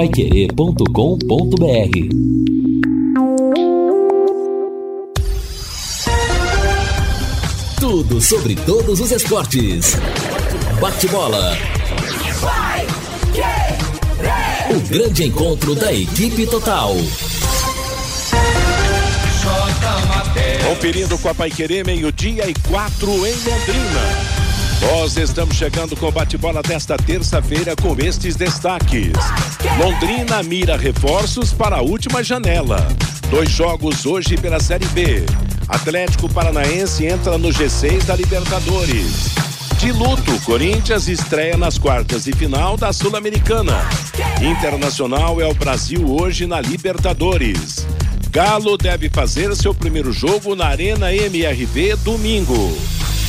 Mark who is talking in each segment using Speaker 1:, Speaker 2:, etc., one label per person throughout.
Speaker 1: paiquerê.com.br Tudo sobre todos os esportes. Bate-bola. O grande encontro da equipe total.
Speaker 2: Conferindo com a Paiquerê, meio-dia e quatro em Londrina. Nós estamos chegando com o bate-bola desta terça-feira com estes destaques. Londrina mira reforços para a última janela. Dois jogos hoje pela Série B. Atlético Paranaense entra no G6 da Libertadores. De luto, Corinthians estreia nas quartas de final da Sul-Americana. Internacional é o Brasil hoje na Libertadores. Galo deve fazer seu primeiro jogo na Arena MRV domingo.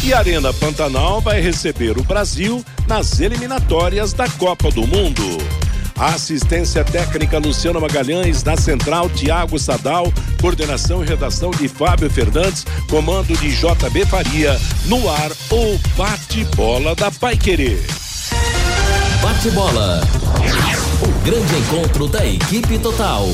Speaker 2: E Arena Pantanal vai receber o Brasil nas eliminatórias da Copa do Mundo. Assistência técnica Luciano Magalhães, na central Tiago Sadal, coordenação e redação de Fábio Fernandes, comando de JB Faria, no ar o bate-bola da Paiquerê.
Speaker 1: Bate-bola. O grande encontro da equipe total.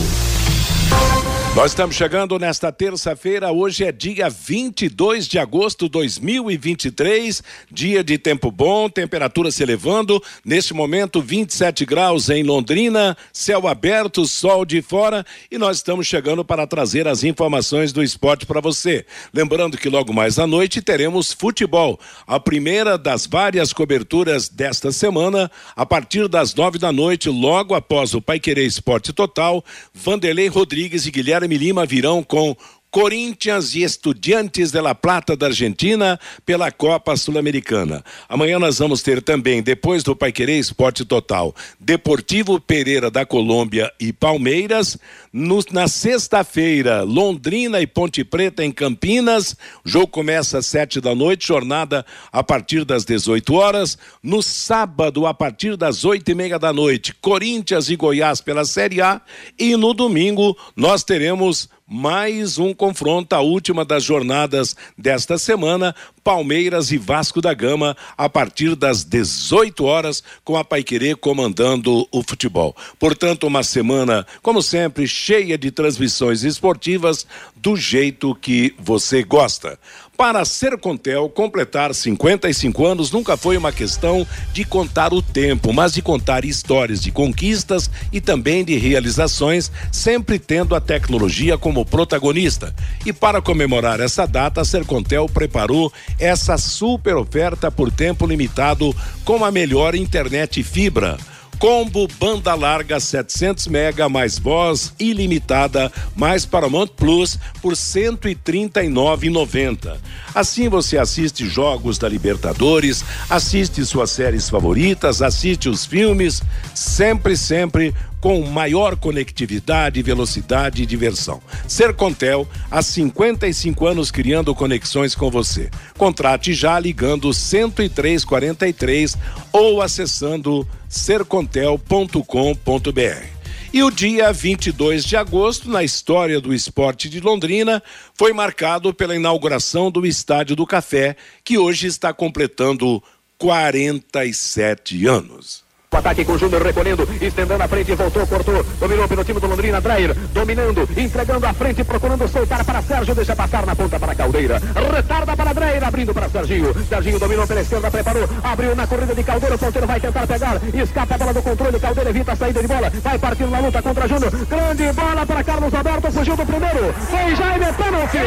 Speaker 2: Nós estamos chegando nesta terça-feira. Hoje é dia 22 de agosto de 2023. Dia de tempo bom, temperatura se elevando. Neste momento, 27 graus em Londrina, céu aberto, sol de fora. E nós estamos chegando para trazer as informações do esporte para você. Lembrando que logo mais à noite teremos futebol. A primeira das várias coberturas desta semana, a partir das nove da noite, logo após o Pai Querer Esporte Total, Vanderlei Rodrigues e Guilherme Lima virão com Corinthians e Estudiantes de La Plata da Argentina pela Copa Sul-Americana. Amanhã nós vamos ter também, depois do Paiquerê Esporte Total, Deportivo Pereira da Colômbia e Palmeiras. No, na sexta-feira, Londrina e Ponte Preta em Campinas. O jogo começa às sete da noite, jornada a partir das 18 horas. No sábado, a partir das oito e meia da noite, Corinthians e Goiás pela Série A. E no domingo, nós teremos mais um confronto, a última das jornadas desta semana, Palmeiras e Vasco da Gama, a partir das 18 horas, com a Paiquerê comandando o futebol. Portanto, uma semana, como sempre, cheia de transmissões esportivas do jeito que você gosta. Para a Sercontel completar 55 anos nunca foi uma questão de contar o tempo, mas de contar histórias de conquistas e também de realizações, sempre tendo a tecnologia como protagonista. E para comemorar essa data, a Sercontel preparou essa super oferta por tempo limitado com a melhor internet fibra Combo banda larga 700 mega mais voz ilimitada mais Paramount Plus por 139,90. Assim você assiste jogos da Libertadores, assiste suas séries favoritas, assiste os filmes, sempre sempre com maior conectividade, velocidade e diversão. Sercontel, há 55 anos criando conexões com você. Contrate já ligando 10343 ou acessando sercontel.com.br. E o dia 22 de agosto, na história do esporte de Londrina, foi marcado pela inauguração do Estádio do Café, que hoje está completando 47 anos.
Speaker 3: O ataque com o Júnior recolhendo, estendendo a frente, voltou, cortou, dominou pelo time do Londrina, Dreyer, dominando, entregando a frente, procurando soltar para Sérgio, deixa passar na ponta para Caldeira, retarda para Dreyer, abrindo para Serginho, Serginho dominou pela esquerda, preparou, abriu na corrida de Caldeira, o ponteiro vai tentar pegar, escapa a bola do controle, Caldeira evita a saída de bola, vai partindo na luta contra Júnior, grande bola para Carlos Alberto, fugiu do primeiro, foi Jaime, pênalti!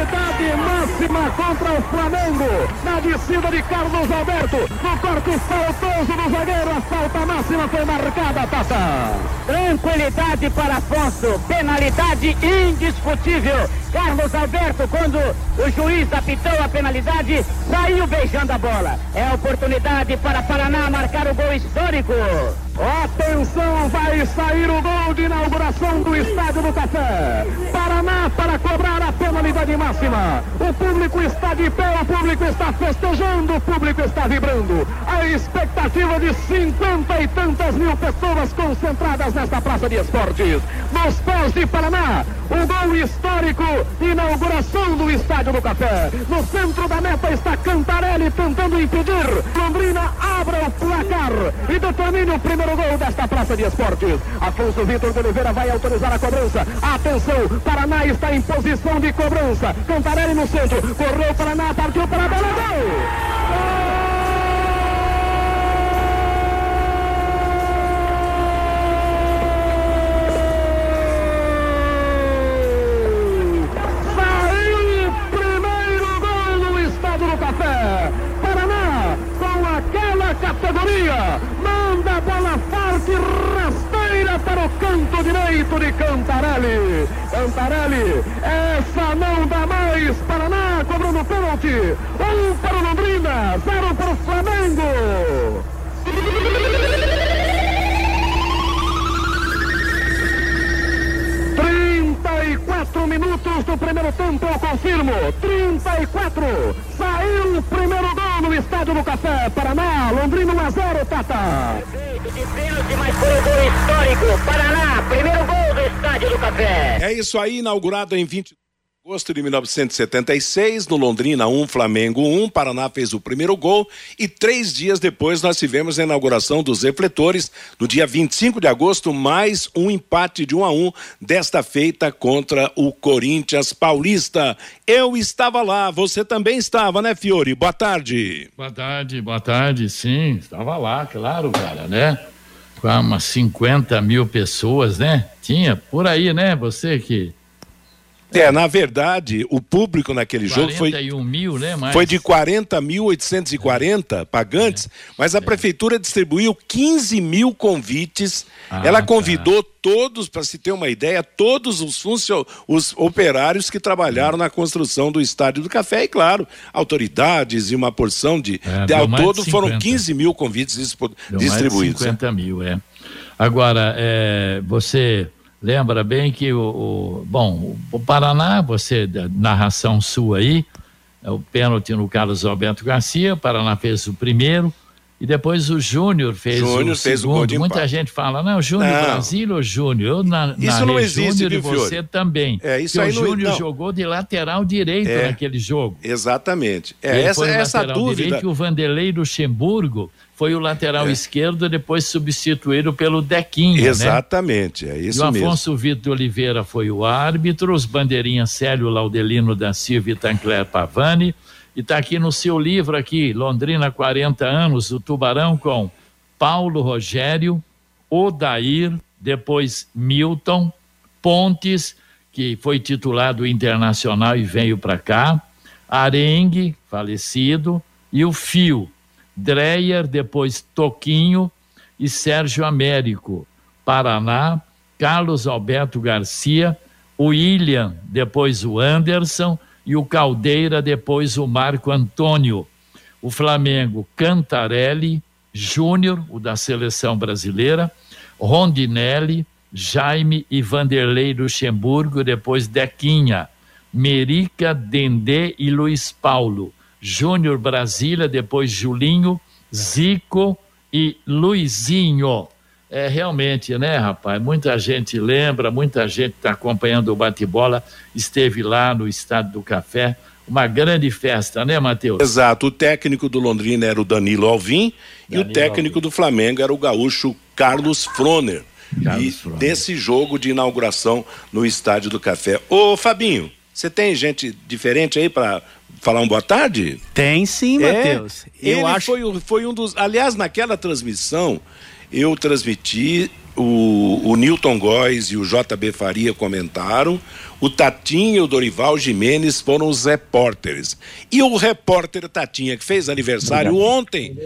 Speaker 3: Penalidade máxima contra o Flamengo. Na descida de Carlos Alberto. No corte faltoso do zagueiro. A falta máxima foi marcada, Tata.
Speaker 4: Tranquilidade para Afonso. Penalidade indiscutível. Carlos Alberto, quando o juiz apitou a penalidade, saiu beijando a bola. É oportunidade para Paraná marcar o gol histórico.
Speaker 3: Atenção, vai sair o gol de inauguração do Estádio do Café. Paraná para cobrar a penalidade máxima. O público está de pé, o público está festejando, o público está vibrando. A expectativa de cinquenta e tantas mil pessoas concentradas nesta praça de esportes. Nos pés de Paraná, o gol histórico, inauguração do Estádio do Café. No centro da meta está Cantarelli tentando impedir. Londrina abre o placar e Determine o primeiro gol desta praça de esportes. Afonso Vitor de Oliveira vai autorizar a cobrança. Atenção, Paraná está em posição de cobrança. Cantarelli no centro. Correu Paraná, partiu para a bola. Gol! categoria. Manda a bola forte, rasteira para o canto direito de Cantarelli. Cantarelli, essa não dá mais. Paraná cobrando pênalti. Um para o Londrina, zero para o Flamengo. 34 minutos do primeiro tempo, eu confirmo. 34. Saiu o primeiro gol no Estádio do Café. Paraná, Londrina 1 a 0, Tata.
Speaker 4: De pênalti, mas foi um gol histórico. Paraná, primeiro gol do Estádio do Café.
Speaker 2: É isso aí, inaugurado em 20 agosto de 1976, no Londrina 1, Flamengo 1, Paraná fez o primeiro gol e três dias depois nós tivemos a inauguração dos refletores, no dia 25 de agosto, mais um empate de 1 a 1 desta feita contra o Corinthians Paulista. Eu estava lá, você também estava, né, Fiore? Boa tarde.
Speaker 5: Boa tarde, boa tarde, sim, estava lá, claro, cara, né? Com umas 50 mil pessoas, né? Tinha por aí, né? Você que
Speaker 2: é, na verdade, o público naquele jogo foi.
Speaker 5: mil, né? Mais...
Speaker 2: Foi de 40.840 pagantes, é. mas a é. prefeitura distribuiu 15 mil convites. Ah, Ela tá. convidou tá. todos, para se ter uma ideia, todos os, funcio... os operários que trabalharam na construção do Estádio do Café, e claro, autoridades e uma porção de. É, de ao todo foram 15 mil convites distribuídos.
Speaker 5: Mais de 50 mil, é. Agora, é, você lembra bem que o, o, bom, o Paraná, você, narração sua aí, é o pênalti no Carlos Alberto Garcia, o Paraná fez o primeiro, e depois o Júnior fez Júnior o fez segundo. O Muita gente fala, não, Júnior Brasil ou Júnior? Na,
Speaker 2: isso não existe,
Speaker 5: Júnior e você também.
Speaker 2: É, isso aí
Speaker 5: o Júnior jogou de lateral direito é, naquele jogo.
Speaker 2: Exatamente. É, essa, essa dúvida. Direito,
Speaker 5: o Vanderlei Luxemburgo foi o lateral é. esquerdo, depois substituído pelo Dequinha.
Speaker 2: Né? Exatamente,
Speaker 5: né?
Speaker 2: é isso mesmo.
Speaker 5: o Afonso mesmo. Vitor Oliveira foi o árbitro, os bandeirinhas Célio Laudelino da Silva e Tancler Pavani. E está aqui no seu livro aqui, Londrina 40 anos, o Tubarão com Paulo Rogério, Odair, depois Milton, Pontes, que foi titulado internacional e veio para cá, Arengue, falecido, e o Fio, Dreyer, depois Toquinho e Sérgio Américo. Paraná, Carlos Alberto Garcia, o William, depois o Anderson e o Caldeira, depois o Marco Antônio. O Flamengo, Cantarelli, Júnior, o da seleção brasileira, Rondinelli, Jaime e Vanderlei Luxemburgo, depois Dequinha, Merica, Dendê e Luiz Paulo. Júnior Brasília, depois Julinho, Zico e Luizinho. É realmente, né, rapaz? Muita gente lembra, muita gente está acompanhando o bate-bola, esteve lá no Estádio do Café. Uma grande festa, né, Matheus?
Speaker 2: Exato. O técnico do Londrina era o Danilo Alvim Danilo e o técnico Alvim. do Flamengo era o gaúcho Carlos Froner. Carlos e Froner. desse jogo de inauguração no Estádio do Café. Ô, Fabinho, você tem gente diferente aí para falar um boa tarde?
Speaker 6: Tem sim, é, Matheus.
Speaker 2: Eu ele acho... foi, foi um dos. Aliás, naquela transmissão, eu transmiti, o, o Newton Góes e o JB Faria comentaram, o Tatinha e o Dorival Jimenez foram os repórteres. E o repórter Tatinha, que fez aniversário ontem,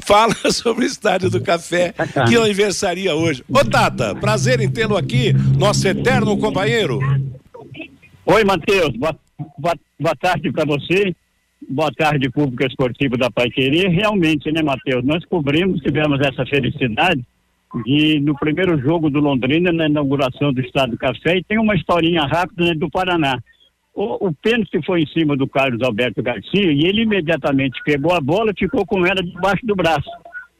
Speaker 2: fala sobre o Estádio do Café, que aniversaria hoje. Ô Tata, prazer em tê-lo aqui, nosso eterno companheiro.
Speaker 7: Oi, Matheus. Boa, boa, boa tarde para você. Boa tarde, público esportivo da Pai Querer. Realmente, né, Matheus? Nós cobrimos, tivemos essa felicidade de, no primeiro jogo do Londrina, na inauguração do Estado do Café, e tem uma historinha rápida né, do Paraná. O, o pênalti foi em cima do Carlos Alberto Garcia e ele imediatamente pegou a bola e ficou com ela debaixo do braço.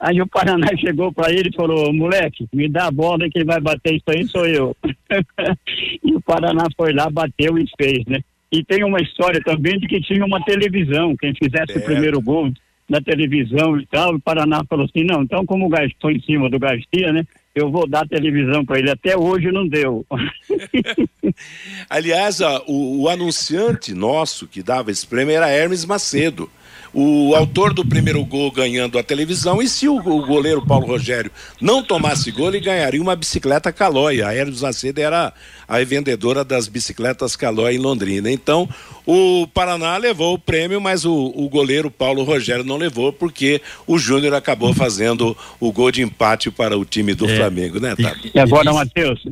Speaker 7: Aí o Paraná chegou para ele e falou: moleque, me dá a bola, quem vai bater isso aí sou eu. e o Paraná foi lá, bateu e fez, né? E tem uma história também de que tinha uma televisão, quem fizesse é. o primeiro gol na televisão e tal. O Paraná falou assim: não, então, como o Garcia foi em cima do Garcia, né? Eu vou dar televisão para ele. Até hoje não deu.
Speaker 2: Aliás, o, o anunciante nosso que dava esse prêmio era Hermes Macedo o autor do primeiro gol ganhando a televisão, e se o, o goleiro Paulo Rogério não tomasse gol, ele ganharia uma bicicleta Calói. A Aéreos Macedo era a vendedora das bicicletas Calói em Londrina. Então, o Paraná levou o prêmio, mas o, o goleiro Paulo Rogério não levou, porque o Júnior acabou fazendo o gol de empate para o time do é. Flamengo, né,
Speaker 7: Tato? E agora, Matheus,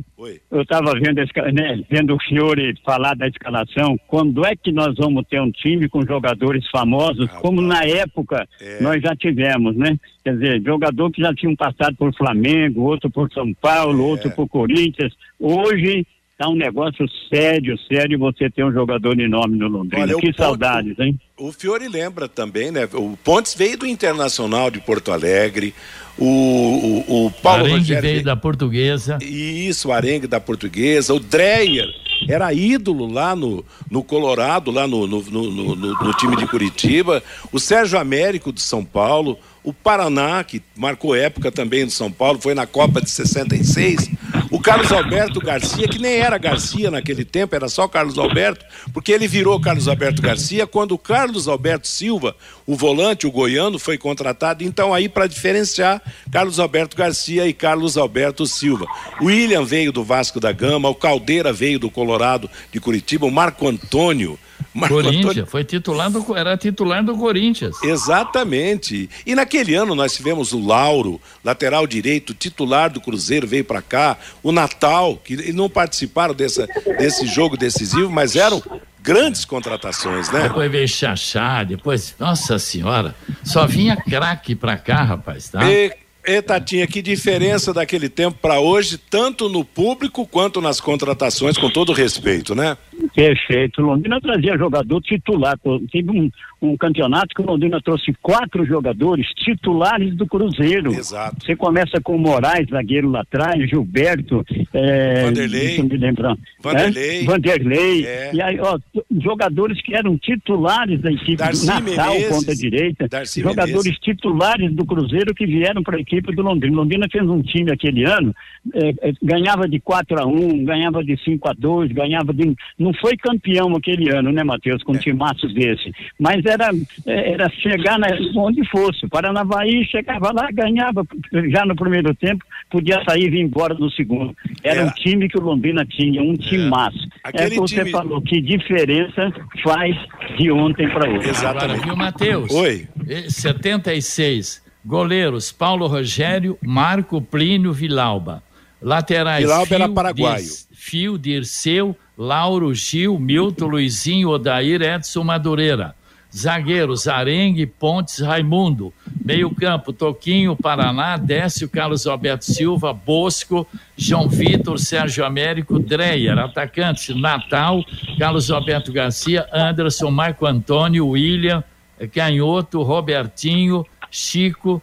Speaker 7: eu estava vendo, né, vendo o senhor falar da escalação, quando é que nós vamos ter um time com jogadores famosos, ah, como na época é. nós já tivemos, né? Quer dizer, jogador que já tinham passado por Flamengo, outro por São Paulo, é. outro por Corinthians. Hoje Tá um negócio sério, sério você ter um jogador de nome no Londrina. Olha, que saudades, hein?
Speaker 2: O Fiore lembra também, né? O Pontes veio do Internacional de Porto Alegre. O, o, o Paulo
Speaker 5: Arengue Rogério veio da Portuguesa.
Speaker 2: Isso, o Arengue da Portuguesa. O Dreyer era ídolo lá no, no Colorado, lá no, no, no, no time de Curitiba. O Sérgio Américo de São Paulo o Paraná, que marcou época também do São Paulo, foi na Copa de 66, o Carlos Alberto Garcia, que nem era Garcia naquele tempo, era só Carlos Alberto, porque ele virou Carlos Alberto Garcia quando o Carlos Alberto Silva, o volante, o goiano, foi contratado, então aí para diferenciar Carlos Alberto Garcia e Carlos Alberto Silva. O William veio do Vasco da Gama, o Caldeira veio do Colorado de Curitiba, o Marco Antônio
Speaker 5: Marco Corinthians, Antônio... foi titular do, era titular do Corinthians.
Speaker 2: Exatamente. E naquele ano nós tivemos o Lauro, lateral direito, titular do Cruzeiro, veio para cá. O Natal, que não participaram dessa, desse jogo decisivo, mas eram grandes contratações, né?
Speaker 5: Depois veio Xaxá, depois, nossa senhora, só vinha craque para cá, rapaz, tá?
Speaker 2: E e Tatinha, que diferença daquele tempo para hoje, tanto no público quanto nas contratações, com todo respeito, né?
Speaker 7: Perfeito. Londrina trazia jogador titular. Teve um, um campeonato que o Londrina trouxe quatro jogadores titulares do Cruzeiro.
Speaker 2: Exato.
Speaker 7: Você começa com o Moraes, zagueiro lá atrás, Gilberto, é,
Speaker 2: Vanderlei,
Speaker 7: me lembrar,
Speaker 2: Vanderlei,
Speaker 7: é? Vanderlei é. e aí, ó, jogadores que eram titulares da equipe
Speaker 2: Darcy
Speaker 7: do Natal,
Speaker 2: Menezes,
Speaker 7: ponta direita,
Speaker 2: Darcy
Speaker 7: jogadores
Speaker 2: Menezes.
Speaker 7: titulares do Cruzeiro que vieram para a equipe do Londrina. Londrina fez um time aquele ano, é, é ganhava de 4 a 1 ganhava de 5 a 2 ganhava de. Não foi campeão aquele ano, né, Matheus, com um é. timaço desse. Mas era, era chegar na, onde fosse. Paranavaí chegava lá, ganhava já no primeiro tempo, podia sair e vir embora no segundo. Era é. um time que o Londrina tinha, um timaço. É, é que você time... falou, que diferença faz de ontem para hoje.
Speaker 5: Exatamente. Agora, viu, Matheus?
Speaker 2: Oi.
Speaker 5: 76. Goleiros Paulo Rogério, Marco Plínio Vilauba. Laterais
Speaker 2: Vilauba Fio, era paraguaio.
Speaker 5: Fio, Dirceu, Lauro Gil, Milton Luizinho, Odair, Edson Madureira. Zagueiros, Arengue, Pontes, Raimundo. Meio campo, Toquinho, Paraná, Décio, Carlos Alberto Silva, Bosco, João Vitor, Sérgio Américo, Dreyer. Atacantes, Natal, Carlos Alberto Garcia, Anderson, Marco Antônio, William, Canhoto, Robertinho, Chico,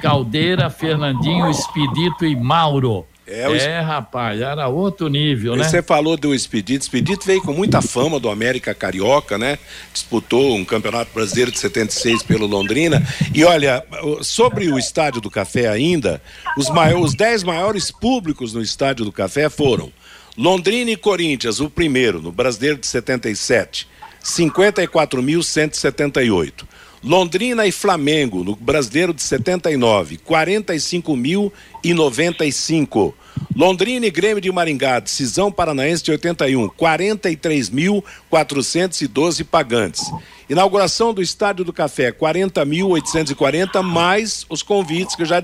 Speaker 5: Caldeira, Fernandinho, Expedito e Mauro. É, é rapaz, era outro nível, né?
Speaker 2: Você falou do Expedito. Expedito veio com muita fama do América Carioca, né? Disputou um campeonato brasileiro de 76 pelo Londrina. E olha, sobre o Estádio do Café ainda, os, maiores, os dez maiores públicos no Estádio do Café foram Londrina e Corinthians, o primeiro, no Brasileiro de 77, 54.178. Londrina e Flamengo, no Brasileiro de 79, 45.095. Londrina e Grêmio de Maringá, decisão paranaense de 81, 43.412 pagantes. Inauguração do Estádio do Café, 40.840, mais os convites que eu já,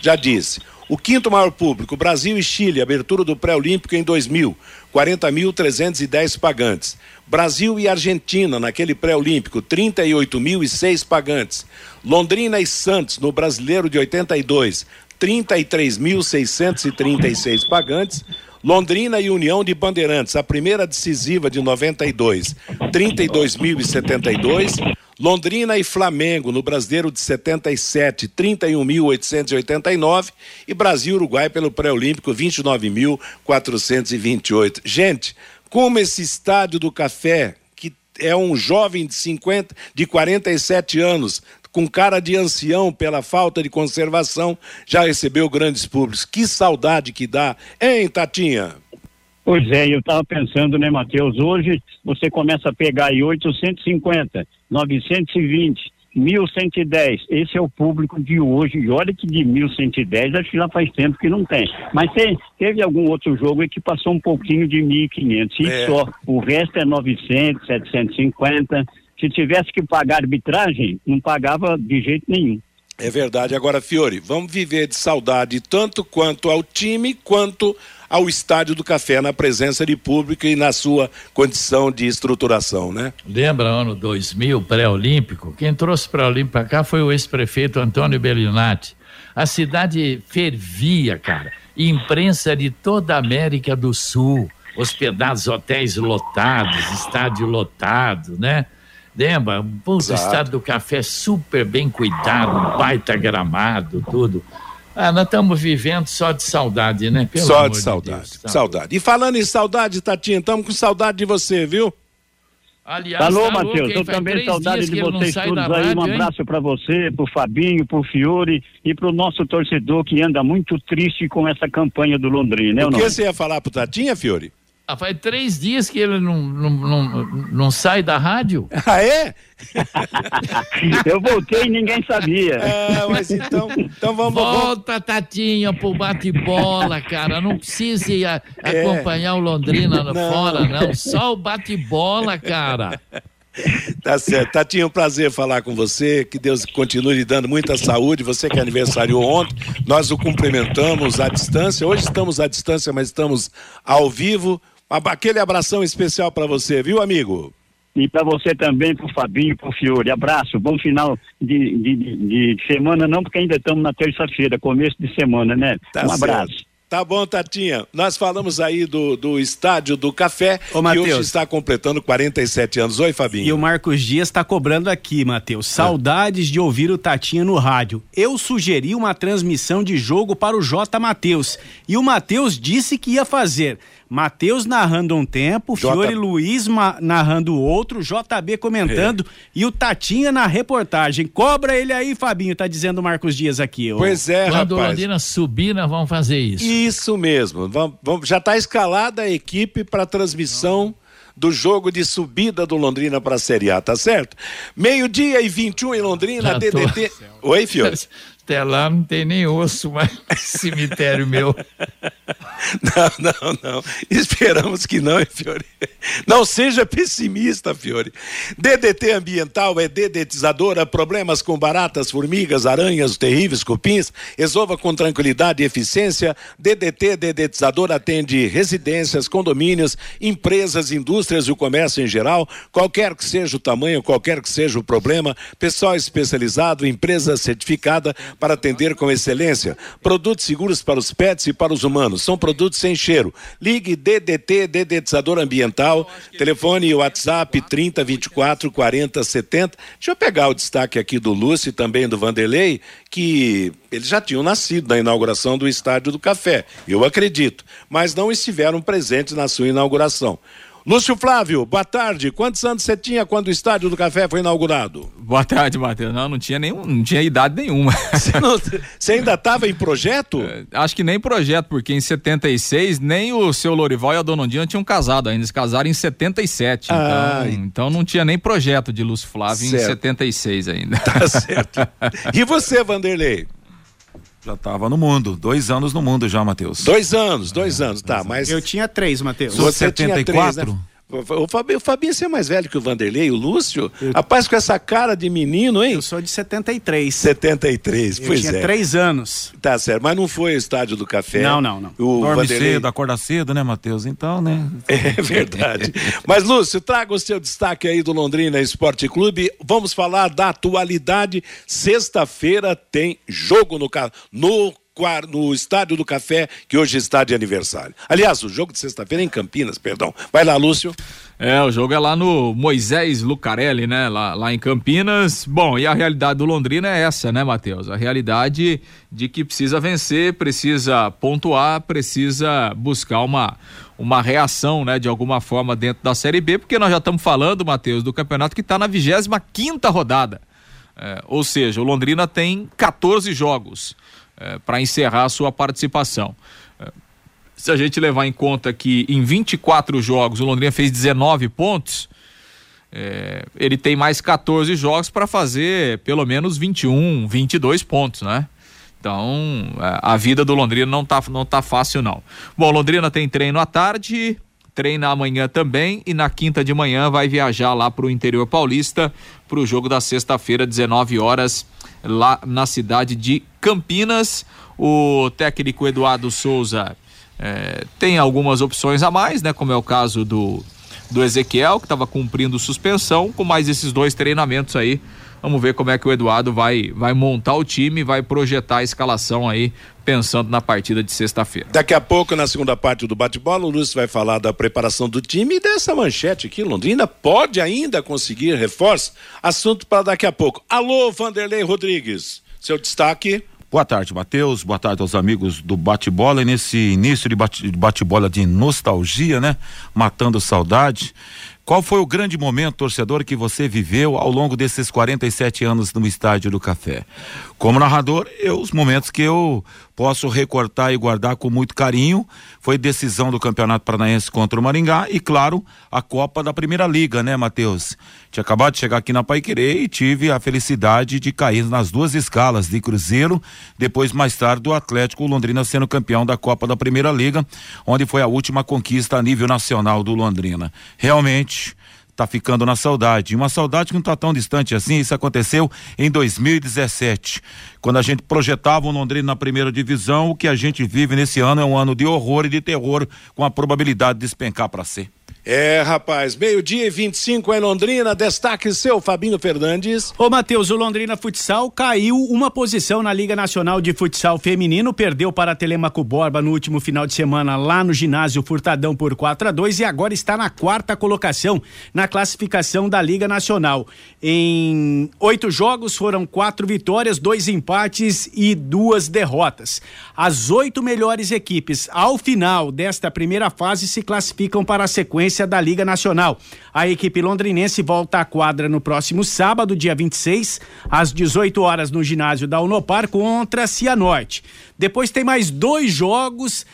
Speaker 2: já disse. O quinto maior público, Brasil e Chile, abertura do pré-olímpico em 2000, 40.310 pagantes. Brasil e Argentina, naquele pré-olímpico, 38.006 pagantes. Londrina e Santos, no Brasileiro de 82, 33.636 pagantes. Londrina e União de Bandeirantes, a primeira decisiva de 92, 32.072. Londrina e Flamengo no Brasileiro de 77, 31.889 e Brasil Uruguai pelo pré-olímpico 29.428. Gente, como esse estádio do Café, que é um jovem de 50, de 47 anos, com cara de ancião pela falta de conservação, já recebeu grandes públicos. Que saudade que dá, hein, Tatinha?
Speaker 7: Pois é, eu estava pensando, né, Matheus? Hoje você começa a pegar aí 850, 920, 1110. Esse é o público de hoje. E olha que de 1110 acho que já faz tempo que não tem. Mas tem, teve algum outro jogo aí que passou um pouquinho de 1500. E é. só. O resto é 900, 750. Se tivesse que pagar arbitragem, não pagava de jeito nenhum.
Speaker 2: É verdade. Agora, Fiore, vamos viver de saudade tanto quanto ao time, quanto ao Estádio do Café, na presença de público e na sua condição de estruturação, né?
Speaker 5: Lembra ano 2000, pré-olímpico? Quem trouxe pré-olímpico para cá foi o ex-prefeito Antônio Bellinati. A cidade fervia, cara. Imprensa de toda a América do Sul, hospedados, hotéis lotados, estádio lotado, né? Lembra? O estádio do café super bem cuidado, baita gramado, tudo. Ah, nós estamos vivendo só de saudade, né?
Speaker 2: Pelo só de saudade, de saudade. E falando em saudade, Tatinha, estamos com saudade de você, viu?
Speaker 7: Aliás, Alô, tá Matheus, eu também saudade de vocês todos aí. Rádio, um abraço para você, pro Fabinho, pro Fiore e pro nosso torcedor que anda muito triste com essa campanha do Londrina, né?
Speaker 2: O que você ia falar pro Tatinha, Fiore?
Speaker 5: Ah, faz três dias que ele não, não, não, não sai da rádio.
Speaker 2: Ah, é?
Speaker 7: Eu voltei e ninguém sabia.
Speaker 2: É, mas então, então vamos...
Speaker 5: Volta, Tatinha, pro bate-bola, cara. Não precisa ir a, é. acompanhar o Londrina não. fora, não. Só o bate-bola, cara.
Speaker 2: Tá certo. Tatinha, um prazer falar com você. Que Deus continue lhe dando muita saúde. Você que aniversariou ontem, nós o cumprimentamos à distância. Hoje estamos à distância, mas estamos ao vivo. Aquele abração especial para você, viu, amigo?
Speaker 7: E para você também, para o Fabinho, para o Fiore. Abraço, bom final de, de, de, semana, não, porque ainda estamos na terça-feira, começo de semana, né?
Speaker 2: Tá um abraço. Tá bom, Tatinha. Nós falamos aí do, do Estádio do Café, Ô, que hoje está completando 47 anos. Oi, Fabinho.
Speaker 6: E o Marcos Dias está cobrando aqui, Matheus. Saudades de ouvir o Tatinha no rádio. Eu sugeri uma transmissão de jogo para o J. Matheus. E o Matheus disse que ia fazer. Matheus narrando um tempo, J... Fiore Luiz narrando outro, JB comentando é. e o Tatinha na reportagem. Cobra ele aí, Fabinho, tá dizendo o Marcos Dias aqui.
Speaker 2: Ó. Pois é,
Speaker 5: Quando
Speaker 2: rapaz.
Speaker 5: Quando Londrina subir, nós vamos fazer isso.
Speaker 2: Isso mesmo. Vamos, já está escalada a equipe para transmissão do jogo de subida do Londrina para a Série A, tá certo? Meio-dia e 21 em Londrina, já DDT. Tô... Oi, Fiore.
Speaker 5: Até lá não tem nem osso mais cemitério meu.
Speaker 2: Não, não, não. Esperamos que não, hein, Fiore. Não seja pessimista, Fiore. DDT ambiental é dedetizadora, problemas com baratas, formigas, aranhas, terríveis cupins, resolva com tranquilidade e eficiência. DDT dedetizador atende residências, condomínios, empresas, indústrias e o comércio em geral, qualquer que seja o tamanho, qualquer que seja o problema, pessoal especializado, empresa certificada para atender com excelência. Produtos seguros para os pets e para os humanos. São produtos sem cheiro. Ligue DDT, dedetizador ambiental. Telefone e WhatsApp 30 24 40 70. Deixa eu pegar o destaque aqui do Lúcio e também do Vanderlei, que eles já tinham nascido na inauguração do Estádio do Café. Eu acredito. Mas não estiveram presentes na sua inauguração. Lúcio Flávio, boa tarde. Quantos anos você tinha quando o Estádio do Café foi inaugurado?
Speaker 8: Boa tarde, Matheus. Não, não tinha nenhum, não tinha idade nenhuma.
Speaker 2: Você, não, você ainda estava em projeto? É,
Speaker 8: acho que nem projeto, porque em 76 nem o seu Lorival e a Dona Ondina tinham casado ainda. Eles casaram em 77. Ah, então, então não tinha nem projeto de Lúcio Flávio certo. em 76 ainda.
Speaker 2: Tá certo. E você, Vanderlei?
Speaker 9: Já estava no mundo, dois anos no mundo já, Matheus.
Speaker 2: Dois anos, dois é, anos, tá, mas...
Speaker 6: Eu tinha três, Matheus.
Speaker 2: Você 74? tinha três, né? O Fabinho, o Fabinho é mais velho que o Vanderlei, o Lúcio. Eu... Rapaz, com essa cara de menino, hein?
Speaker 6: Eu sou de 73.
Speaker 2: 73, eu pois
Speaker 6: tinha
Speaker 2: é.
Speaker 6: três anos.
Speaker 2: Tá certo, mas não foi o estádio do café.
Speaker 6: Não, não, não.
Speaker 9: O Dorme Vanderlei... cedo, acorda cedo, né, Matheus? Então, né?
Speaker 2: É verdade. mas, Lúcio, traga o seu destaque aí do Londrina Esporte Clube. Vamos falar da atualidade. Sexta-feira tem jogo no, no no Estádio do Café, que hoje está de aniversário. Aliás, o jogo de sexta-feira é em Campinas, perdão. Vai lá, Lúcio.
Speaker 8: É, o jogo é lá no Moisés Lucarelli, né? Lá, lá em Campinas. Bom, e a realidade do Londrina é essa, né, Matheus? A realidade de que precisa vencer, precisa pontuar, precisa buscar uma, uma reação, né, de alguma forma dentro da Série B, porque nós já estamos falando, Matheus, do campeonato que está na 25 quinta rodada. É, ou seja, o Londrina tem 14 jogos é, para encerrar a sua participação. É, se a gente levar em conta que em 24 jogos o Londrina fez 19 pontos, é, ele tem mais 14 jogos para fazer pelo menos 21, 22 pontos, né? Então, a vida do Londrina não tá, não tá fácil, não. Bom, Londrina tem treino à tarde, treina amanhã também e na quinta de manhã vai viajar lá para o interior paulista para o jogo da sexta-feira, 19 horas, lá na cidade de Campinas. O técnico Eduardo Souza é, tem algumas opções a mais, né? Como é o caso do, do Ezequiel, que estava cumprindo suspensão, com mais esses dois treinamentos aí Vamos ver como é que o Eduardo vai, vai montar o time, vai projetar a escalação aí, pensando na partida de sexta-feira.
Speaker 2: Daqui a pouco, na segunda parte do bate-bola, o Lúcio vai falar da preparação do time e dessa manchete aqui. Londrina pode ainda conseguir reforço? Assunto para daqui a pouco. Alô, Vanderlei Rodrigues. Seu destaque.
Speaker 9: Boa tarde, Matheus. Boa tarde aos amigos do bate-bola. E nesse início de bate-bola de nostalgia, né? Matando saudade. Qual foi o grande momento, torcedor, que você viveu ao longo desses 47 anos no Estádio do Café? Como narrador, eu, os momentos que eu posso recortar e guardar com muito carinho foi decisão do Campeonato Paranaense contra o Maringá e, claro, a Copa da Primeira Liga, né, Matheus? Tinha acabado de chegar aqui na Paiquerê e tive a felicidade de cair nas duas escalas de Cruzeiro, depois mais tarde do Atlético Londrina sendo campeão da Copa da Primeira Liga, onde foi a última conquista a nível nacional do Londrina. Realmente, tá ficando na saudade. Uma saudade que não está tão distante assim. Isso aconteceu em 2017, quando a gente projetava o Londrina na primeira divisão. O que a gente vive nesse ano é um ano de horror e de terror, com a probabilidade de despencar para ser.
Speaker 2: É, rapaz, meio-dia e 25 em Londrina, destaque seu, Fabinho Fernandes.
Speaker 6: Ô, Matheus, o Londrina Futsal caiu uma posição na Liga Nacional de Futsal Feminino, perdeu para Telemaco Borba no último final de semana lá no ginásio Furtadão por 4 a 2 e agora está na quarta colocação na classificação da Liga Nacional. Em oito jogos foram quatro vitórias, dois empates e duas derrotas. As oito melhores equipes ao final desta primeira fase se classificam para a sequência sequência da Liga Nacional. A equipe londrinense volta à quadra no próximo sábado, dia 26, às 18 horas no ginásio da Unopar contra Cianorte. Depois tem mais dois jogos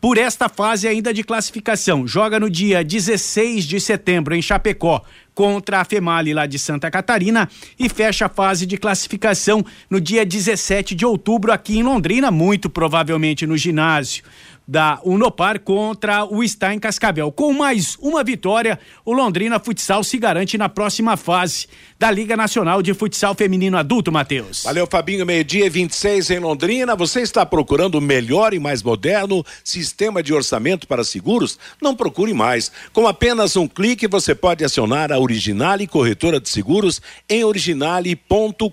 Speaker 6: por esta fase ainda de classificação. Joga no dia 16 de setembro em Chapecó contra a Female lá de Santa Catarina e fecha a fase de classificação no dia 17 de outubro aqui em Londrina, muito provavelmente no ginásio da Unopar contra o Stein Cascavel. Com mais uma vitória, o Londrina Futsal se garante na próxima fase da Liga Nacional de Futsal Feminino Adulto, Matheus.
Speaker 2: Valeu, Fabinho, meio-dia 26 em Londrina. Você está procurando o melhor e mais moderno sistema de orçamento para seguros? Não procure mais. Com apenas um clique, você pode acionar a Originale Corretora de Seguros em originale.com.br.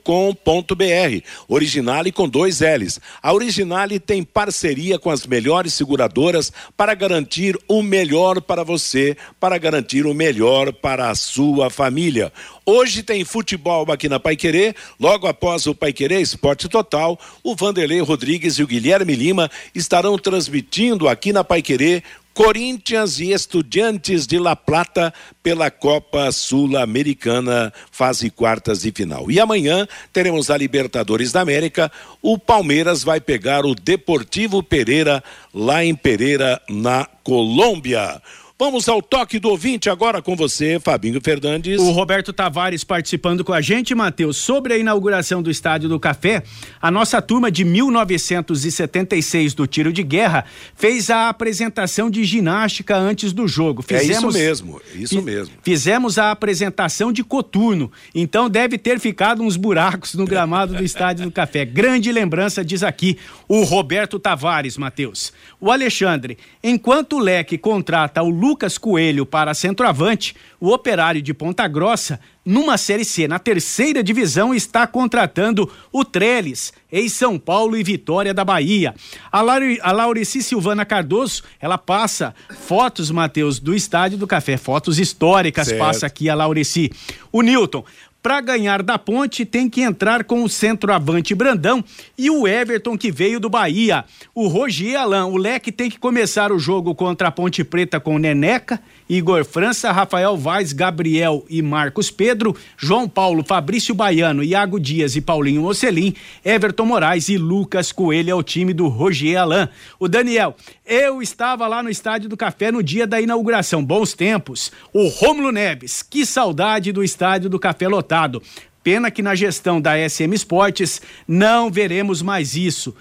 Speaker 2: Originale com dois L's. A Originale tem parceria com as melhores seguradoras para garantir o melhor para você, para garantir o melhor para a sua família. Hoje tem futebol aqui na Paiquerê, logo após o Paiquerê Esporte Total, o Vanderlei Rodrigues e o Guilherme Lima estarão transmitindo aqui na Paiquerê Corinthians e Estudiantes de La Plata pela Copa Sul-Americana, fase quartas e final. E amanhã teremos a Libertadores da América. O Palmeiras vai pegar o Deportivo Pereira lá em Pereira, na Colômbia. Vamos ao toque do ouvinte agora com você, Fabinho Fernandes.
Speaker 6: O Roberto Tavares participando com a gente, Matheus, sobre a inauguração do Estádio do Café. A nossa turma de 1976 do tiro de guerra fez a apresentação de ginástica antes do jogo.
Speaker 2: Fizemos, é isso mesmo, isso mesmo.
Speaker 6: Fizemos a apresentação de coturno, então deve ter ficado uns buracos no gramado do Estádio do Café. Grande lembrança, diz aqui o Roberto Tavares, Matheus. O Alexandre, enquanto o Leque contrata o Lucas Coelho para centroavante, o operário de Ponta Grossa, numa Série C, na terceira divisão, está contratando o Trellis, ex-São Paulo e Vitória da Bahia. A, Lauri, a Laurici Silvana Cardoso, ela passa fotos, Matheus, do Estádio do Café, fotos históricas, certo. passa aqui a Laurici. O Newton, Para ganhar da Ponte, tem que entrar com o centroavante Brandão e o Everton que veio do Bahia. O Rogier Alain, o Leque tem que começar o jogo contra a Ponte Preta com Neneca, Igor França, Rafael Vaz, Gabriel e Marcos Pedro, João Paulo, Fabrício Baiano, Iago Dias e Paulinho Mocelin, Everton Moraes e Lucas Coelho é o time do Rogier Alain. O Daniel, eu estava lá no Estádio do Café no dia da inauguração, bons tempos. O Rômulo Neves, que saudade do Estádio do Café lotado. Pena que na gestão da SM Esportes não veremos mais isso.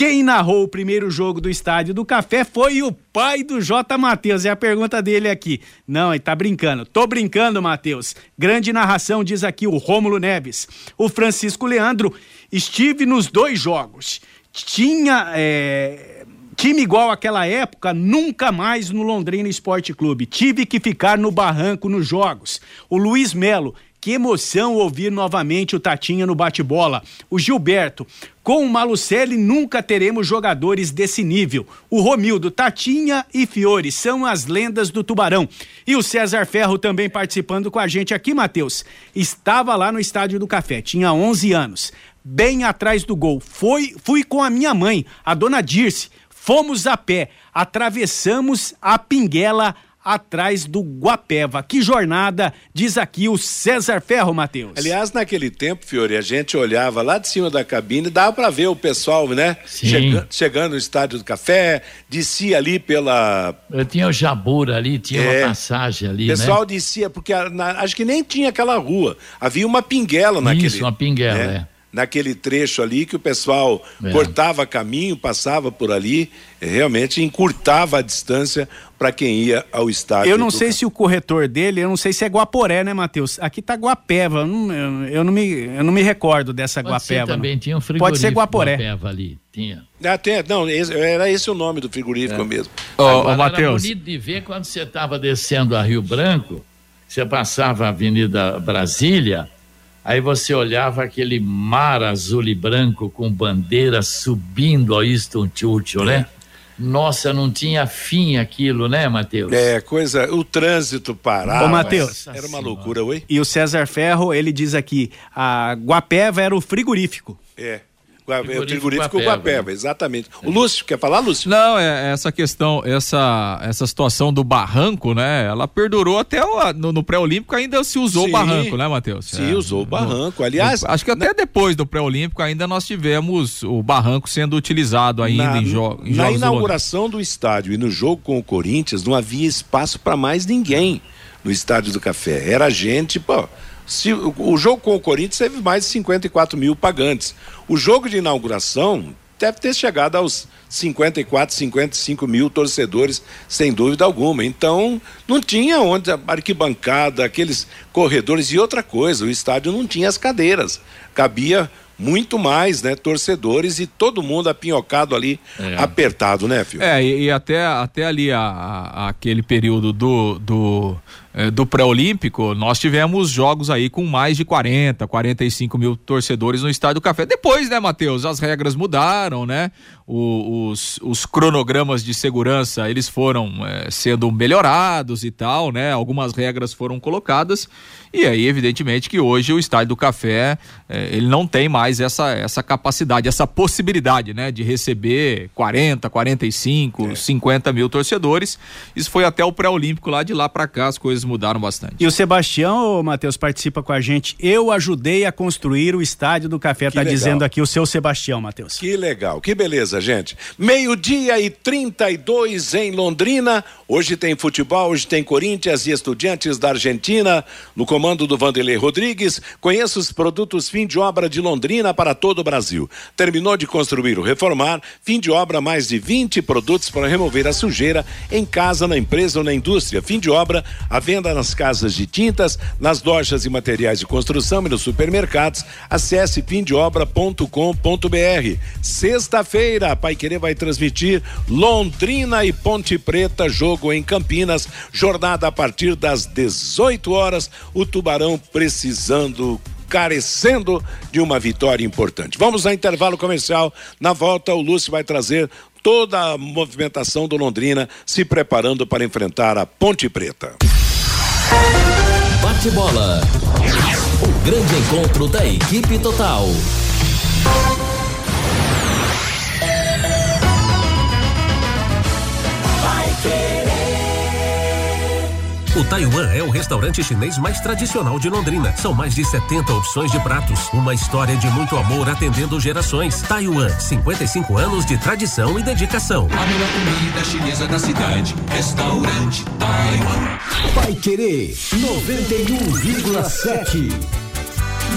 Speaker 6: Quem narrou o primeiro jogo do Estádio do Café foi o pai do J. Matheus. É a pergunta dele aqui. Não, ele tá brincando. Tô brincando, Matheus. Grande narração, diz aqui o Rômulo Neves. O Francisco Leandro, estive nos dois jogos. Tinha. É... Time igual àquela época, nunca mais no Londrina Esporte Clube. Tive que ficar no barranco nos jogos. O Luiz Melo, que emoção ouvir novamente o Tatinha no bate-bola. O Gilberto, com o Malucelli nunca teremos jogadores desse nível. O Romildo, Tatinha e Fiore são as lendas do Tubarão. E o César Ferro também participando com a gente aqui, Matheus. Estava lá no Estádio do Café, tinha 11 anos, bem atrás do gol. Foi, fui com a minha mãe, a dona Dirce. Fomos a pé, atravessamos a Pinguela atrás do Guapeva. Que jornada, diz aqui o César Ferro, Matheus.
Speaker 2: Aliás, naquele tempo, Fiore, a gente olhava lá de cima da cabine, dava para ver o pessoal, né? Chega, chegando no estádio do café, descia ali pela.
Speaker 5: Eu tinha o Jabura ali, tinha é, uma passagem ali.
Speaker 2: O pessoal né? descia, porque na, acho que nem tinha aquela rua. Havia uma pinguela naquele.
Speaker 5: Isso, uma pinguela, né? é
Speaker 2: naquele trecho ali que o pessoal é. cortava caminho, passava por ali, realmente encurtava a distância para quem ia ao estádio.
Speaker 6: Eu não sei se o corretor dele, eu não sei se é Guaporé, né, Matheus? Aqui tá Guapeva, eu não, eu não, me, eu não me recordo dessa Pode Guapeva.
Speaker 5: Ser também
Speaker 6: não.
Speaker 5: tinha um frigorífico
Speaker 6: Pode ser Guaporé.
Speaker 5: Guapeva ali, tinha.
Speaker 2: Ah, tem, não, esse, era esse o nome do frigorífico é. mesmo.
Speaker 5: Ô, Agora, ô, Matheus. Era bonito de ver quando você estava descendo a Rio Branco, você passava a Avenida Brasília, Aí você olhava aquele mar azul e branco com bandeira subindo ao Easton Churchill, né? Nossa, não tinha fim aquilo, né, Matheus?
Speaker 2: É, coisa. O trânsito parava.
Speaker 6: Ô, Matheus.
Speaker 2: Era uma loucura, oi?
Speaker 6: E o César Ferro, ele diz aqui: a Guapeva era o frigorífico.
Speaker 2: É. É o frigorífico Guapeva, exatamente. O Lúcio, quer falar, Lúcio?
Speaker 8: Não, é essa questão, essa, essa situação do barranco, né? Ela perdurou até o, no, no pré-olímpico ainda se usou Sim. o barranco, né, Matheus?
Speaker 2: Sim, é, usou o barranco. Aliás.
Speaker 8: acho que até né? depois do pré-olímpico ainda nós tivemos o barranco sendo utilizado ainda na, em, jo em
Speaker 2: Na inauguração do, do estádio e no jogo com o Corinthians, não havia espaço para mais ninguém no estádio do Café. Era gente, pô se, o jogo com o Corinthians teve mais de 54 mil pagantes. O jogo de inauguração deve ter chegado aos 54, 55 mil torcedores, sem dúvida alguma. Então, não tinha onde a arquibancada, aqueles corredores e outra coisa, o estádio não tinha as cadeiras. Cabia muito mais, né, torcedores e todo mundo apinhocado ali, é. apertado, né, filho?
Speaker 8: É, e, e até, até ali a, a, aquele período do, do do pré-olímpico, nós tivemos jogos aí com mais de 40, 45 mil torcedores no Estádio Café. Depois, né, Matheus, as regras mudaram, né? O, os, os cronogramas de segurança, eles foram é, sendo melhorados e tal, né? Algumas regras foram colocadas e aí, evidentemente, que hoje o Estádio do Café, é, ele não tem mais essa, essa capacidade, essa possibilidade, né? De receber 40, 45, é. 50 mil torcedores. Isso foi até o pré-olímpico lá de lá para cá, as coisas coisas mudaram bastante.
Speaker 6: E o Sebastião, Matheus, participa com a gente. Eu ajudei a construir o estádio do Café, que tá legal. dizendo aqui o seu Sebastião, Matheus.
Speaker 2: Que legal, que beleza, gente. Meio-dia e 32 em Londrina. Hoje tem futebol, hoje tem Corinthians e Estudiantes da Argentina, no comando do Vanderlei Rodrigues. Conheça os produtos fim de obra de Londrina para todo o Brasil. Terminou de construir ou reformar, fim de obra, mais de 20 produtos para remover a sujeira em casa, na empresa ou na indústria. Fim de obra, a venda nas casas de tintas, nas lojas e materiais de construção e nos supermercados. Acesse fimdeobra.com.br. Sexta-feira, a Pai Querer vai transmitir Londrina e Ponte Preta, jogo em Campinas, jornada a partir das 18 horas. O Tubarão precisando carecendo de uma vitória importante. Vamos ao intervalo comercial. Na volta, o Lúcio vai trazer toda a movimentação do Londrina se preparando para enfrentar a Ponte Preta.
Speaker 1: Bate bola. O grande encontro da equipe total.
Speaker 10: O Taiwan é o restaurante chinês mais tradicional de Londrina. São mais de 70 opções de pratos. Uma história de muito amor atendendo gerações. Taiwan, 55 anos de tradição e dedicação.
Speaker 11: A melhor comida chinesa da cidade. Restaurante Taiwan.
Speaker 12: Vai querer 91,7.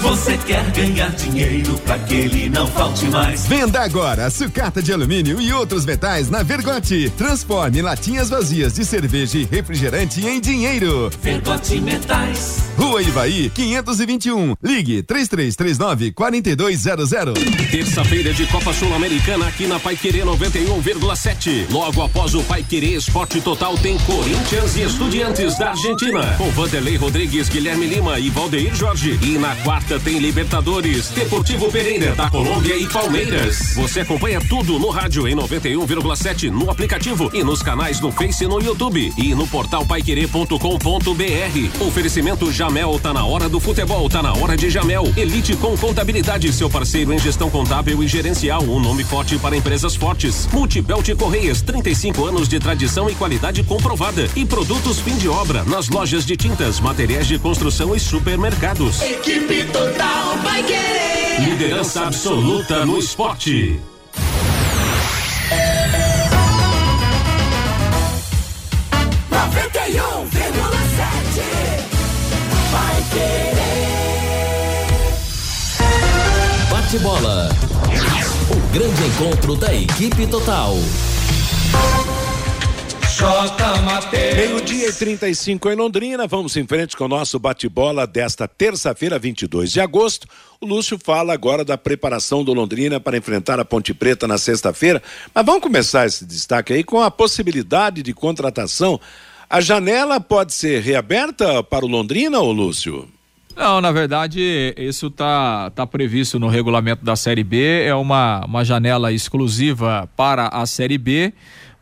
Speaker 11: Você quer ganhar dinheiro para que ele não falte mais?
Speaker 13: Venda agora sucata de alumínio e outros metais na Vergote. Transforme latinhas vazias de cerveja e refrigerante em dinheiro.
Speaker 11: Vergote Metais.
Speaker 13: Rua Ivaí, 521. Ligue 3339 4200.
Speaker 10: Terça-feira de Copa Sul-Americana aqui na Pai Querer 91,7. Logo após o Pai Querer Esporte Total tem Corinthians e Estudiantes da Argentina. Com Vanderlei Rodrigues, Guilherme Lima e Valdeir Jorge. E na quarta tem Libertadores, Deportivo Pereira da Colômbia e Palmeiras. Você acompanha tudo no rádio em 91,7, no aplicativo e nos canais no Face e no YouTube e no portal paiquerê.com.br. Oferecimento Jamel, tá na hora do futebol, tá na hora de Jamel. Elite com contabilidade, seu parceiro em gestão contábil e gerencial, um nome forte para empresas fortes. Multibelt Correias, 35 anos de tradição e qualidade comprovada. E produtos fim de obra nas lojas de tintas, materiais de construção e supermercados.
Speaker 11: Equipe Total vai querer.
Speaker 10: Liderança absoluta no esporte.
Speaker 11: Noventa e um vírgula sete. Vai querer.
Speaker 1: Bate bola. O grande encontro da equipe total.
Speaker 2: Meio-dia e 35 em Londrina. Vamos em frente com o nosso bate-bola desta terça-feira, 22 de agosto. O Lúcio fala agora da preparação do Londrina para enfrentar a Ponte Preta na sexta-feira. Mas vamos começar esse destaque aí com a possibilidade de contratação. A janela pode ser reaberta para o Londrina, ô Lúcio?
Speaker 8: Não, na verdade, isso tá, tá previsto no regulamento da Série B, é uma, uma janela exclusiva para a Série B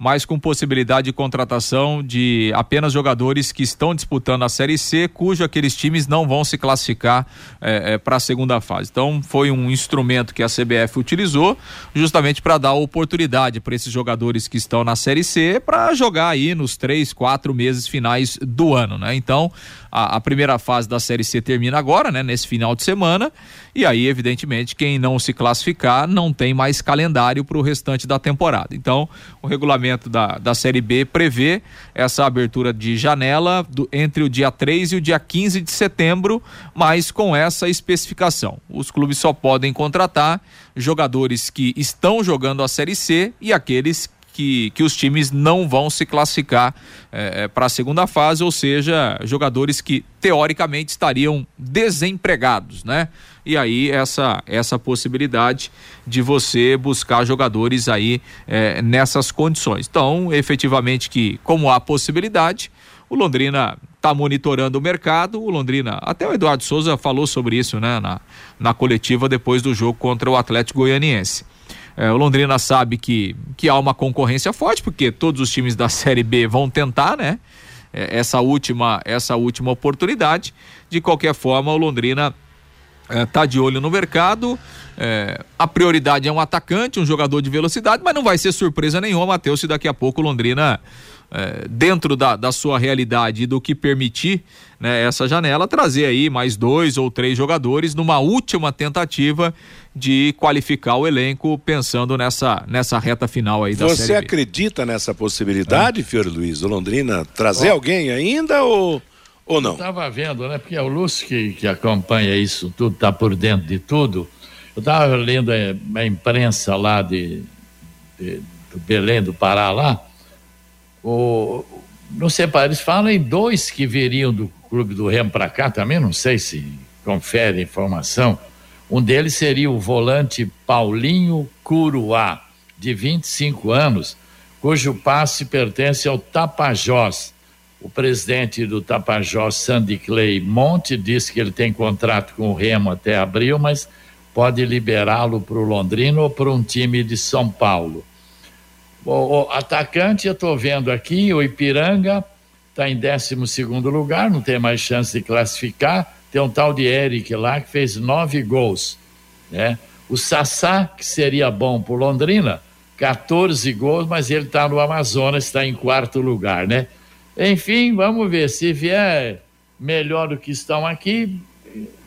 Speaker 8: mas com possibilidade de contratação de apenas jogadores que estão disputando a Série C, cujo aqueles times não vão se classificar é, é, para a segunda fase. Então, foi um instrumento que a CBF utilizou justamente para dar oportunidade para esses jogadores que estão na Série C para jogar aí nos três, quatro meses finais do ano, né? Então, a, a, primeira fase da Série C termina agora, né? Nesse final de semana. E aí, evidentemente, quem não se classificar não tem mais calendário para o restante da temporada. Então, o regulamento da, da Série B prevê essa abertura de janela do, entre o dia 3 e o dia 15 de setembro, mas com essa especificação. Os clubes só podem contratar jogadores que estão jogando a Série C e aqueles que, que os times não vão se classificar é, para a segunda fase, ou seja, jogadores que teoricamente estariam desempregados, né? E aí essa essa possibilidade de você buscar jogadores aí é, nessas condições. Então, efetivamente que como há possibilidade, o Londrina está monitorando o mercado. O Londrina, até o Eduardo Souza falou sobre isso, né, na, na coletiva depois do jogo contra o Atlético Goianiense. É, o Londrina sabe que, que há uma concorrência forte, porque todos os times da Série B vão tentar, né? É, essa última, essa última oportunidade. De qualquer forma, o Londrina está é, de olho no mercado. É, a prioridade é um atacante, um jogador de velocidade, mas não vai ser surpresa nenhuma, Matheus, se daqui a pouco o Londrina, é, dentro da, da sua realidade e do que permitir né, essa janela, trazer aí mais dois ou três jogadores numa última tentativa de qualificar o elenco pensando nessa, nessa reta final aí da
Speaker 2: Você
Speaker 8: Série
Speaker 2: B. acredita nessa possibilidade, é. Fiore Luiz, o Londrina trazer oh. alguém ainda ou, ou não?
Speaker 5: Estava vendo, né? Porque é o Lúcio que, que acompanha isso tudo, está por dentro de tudo. Eu estava lendo a, a, imprensa lá de, de, do Belém do Pará lá. O, não sei, eles falam em dois que viriam do Clube do Remo para cá também, não sei se confere informação um deles seria o volante Paulinho Curuá, de 25 anos, cujo passe pertence ao Tapajós. O presidente do Tapajós, Sandy Clay Monte, disse que ele tem contrato com o Remo até abril, mas pode liberá-lo para o Londrina ou para um time de São Paulo. O, o atacante, eu estou vendo aqui, o Ipiranga está em 12 lugar, não tem mais chance de classificar tem um tal de Eric lá que fez nove gols, né? O Sassá, que seria bom por Londrina, 14 gols, mas ele está no Amazonas, está em quarto lugar, né? Enfim, vamos ver. Se vier melhor do que estão aqui,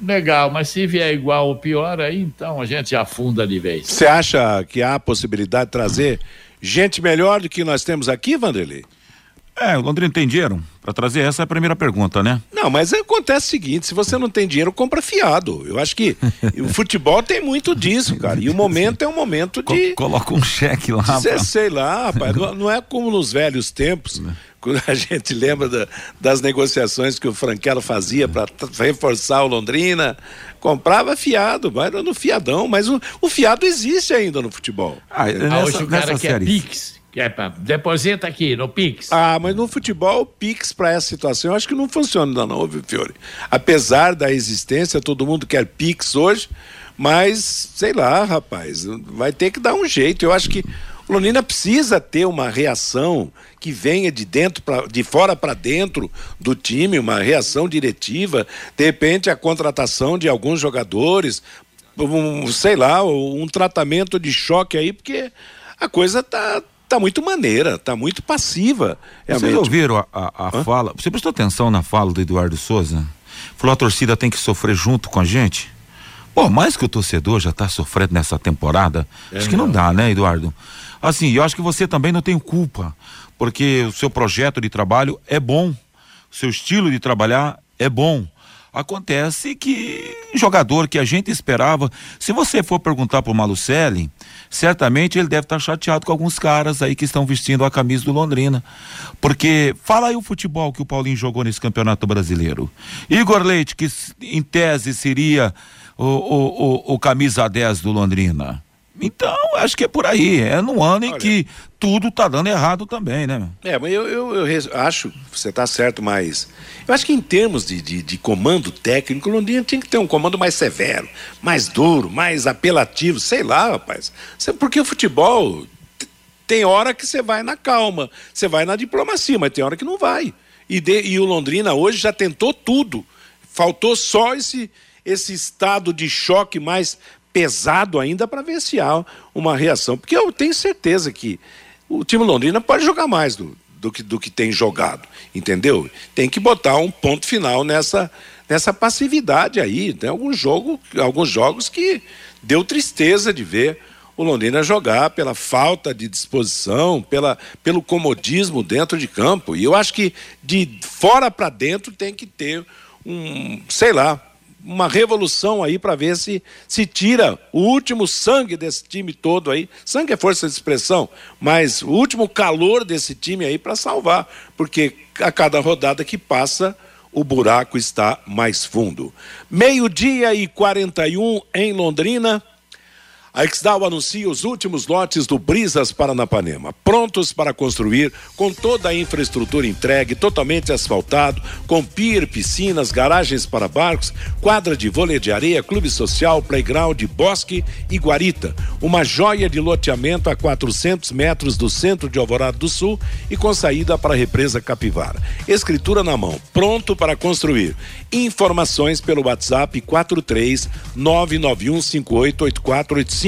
Speaker 5: legal. Mas se vier igual ou pior, aí então a gente afunda de vez.
Speaker 2: Você acha que há possibilidade de trazer gente melhor do que nós temos aqui, Vanderlei?
Speaker 9: É, o Londrina tem dinheiro para trazer essa é a primeira pergunta, né?
Speaker 2: Não, mas acontece o seguinte: se você não tem dinheiro, compra fiado. Eu acho que o futebol tem muito disso, cara. E o momento é um momento de.
Speaker 9: Coloca um cheque lá.
Speaker 2: Pra... Sei lá, rapaz. não, é como nos velhos tempos, quando a gente lembra da, das negociações que o Franquelo fazia para reforçar o Londrina. Comprava fiado, vai no fiadão, mas o, o fiado existe ainda no futebol.
Speaker 5: Ah, nessa, hoje o cara quer Pix. É, deposita aqui no Pix.
Speaker 2: Ah, mas no futebol, o Pix para essa situação, eu acho que não funciona não, viu, Fiore? Apesar da existência, todo mundo quer Pix hoje, mas sei lá, rapaz, vai ter que dar um jeito. Eu acho que o Londrina precisa ter uma reação que venha de dentro pra, de fora para dentro do time, uma reação diretiva, de repente a contratação de alguns jogadores, um, sei lá, um tratamento de choque aí, porque a coisa tá tá muito maneira, tá muito passiva.
Speaker 9: Realmente. Vocês ouviram a, a, a fala? Você prestou atenção na fala do Eduardo Souza? Falou a torcida tem que sofrer junto com a gente? Pô, mais que o torcedor já tá sofrendo nessa temporada, é acho que não dá, né, Eduardo? Assim, eu acho que você também não tem culpa, porque o seu projeto de trabalho é bom, o seu estilo de trabalhar é bom. Acontece que jogador que a gente esperava, se você for perguntar pro Malucelli, certamente ele deve estar tá chateado com alguns caras aí que estão vestindo a camisa do Londrina. Porque fala aí o futebol que o Paulinho jogou nesse Campeonato Brasileiro. Igor Leite, que em tese seria o, o, o, o camisa 10 do Londrina. Então, acho que é por aí. É no ano Olha, em que tudo tá dando errado também, né?
Speaker 2: É, mas eu, eu, eu acho, você tá certo, mas eu acho que em termos de, de, de comando técnico, o Londrina tinha que ter um comando mais severo, mais duro, mais apelativo, sei lá, rapaz. Porque o futebol tem hora que você vai na calma, você vai na diplomacia, mas tem hora que não vai. E, de, e o Londrina hoje já tentou tudo. Faltou só esse, esse estado de choque mais pesado ainda para ver se há uma reação. Porque eu tenho certeza que o time Londrina pode jogar mais do, do, que, do que tem jogado, entendeu? Tem que botar um ponto final nessa, nessa passividade aí. Tem algum jogo, alguns jogos que deu tristeza de ver o Londrina jogar pela falta de disposição, pela, pelo comodismo dentro de campo. E eu acho que de fora para dentro tem que ter um, sei lá, uma revolução aí para ver se se tira o último sangue desse time todo aí. Sangue é força de expressão, mas o último calor desse time aí para salvar, porque a cada rodada que passa o buraco está mais fundo. Meio-dia e 41 em Londrina. A Exdal anuncia os últimos lotes do Brisas Paranapanema, prontos para construir, com toda a infraestrutura entregue, totalmente asfaltado, com pier, piscinas, garagens para barcos, quadra de vôlei de areia, clube social, playground, bosque e guarita. Uma joia de loteamento a 400 metros do centro de Alvorada do Sul e com saída para a represa Capivara. Escritura na mão, pronto para construir. Informações pelo WhatsApp 43 991588485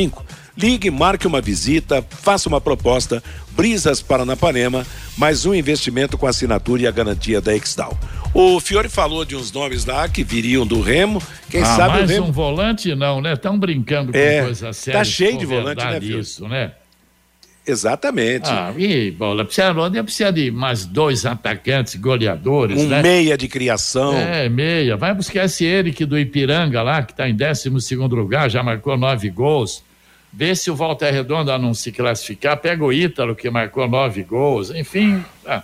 Speaker 2: Ligue, marque uma visita, faça uma proposta. Brisas Paranapanema, mais um investimento com assinatura e a garantia da Exdal. O Fiore falou de uns nomes lá que viriam do Remo. Quem ah, sabe
Speaker 5: mais
Speaker 2: o Remo...
Speaker 5: um volante não, né? Estão brincando com
Speaker 2: é,
Speaker 5: coisa séria.
Speaker 2: Tá cheio de volante, né,
Speaker 5: Fiore? Isso, né?
Speaker 2: Exatamente.
Speaker 5: Ah, e bola, precisa, precisa de mais dois atacantes goleadores,
Speaker 2: um
Speaker 5: né?
Speaker 2: meia de criação.
Speaker 5: É, meia. Vai buscar esse Eric do Ipiranga lá, que está em 12 segundo lugar, já marcou nove gols. Vê se o Walter Redondo não se classificar, pega o Ítalo, que marcou nove gols, enfim. Ah.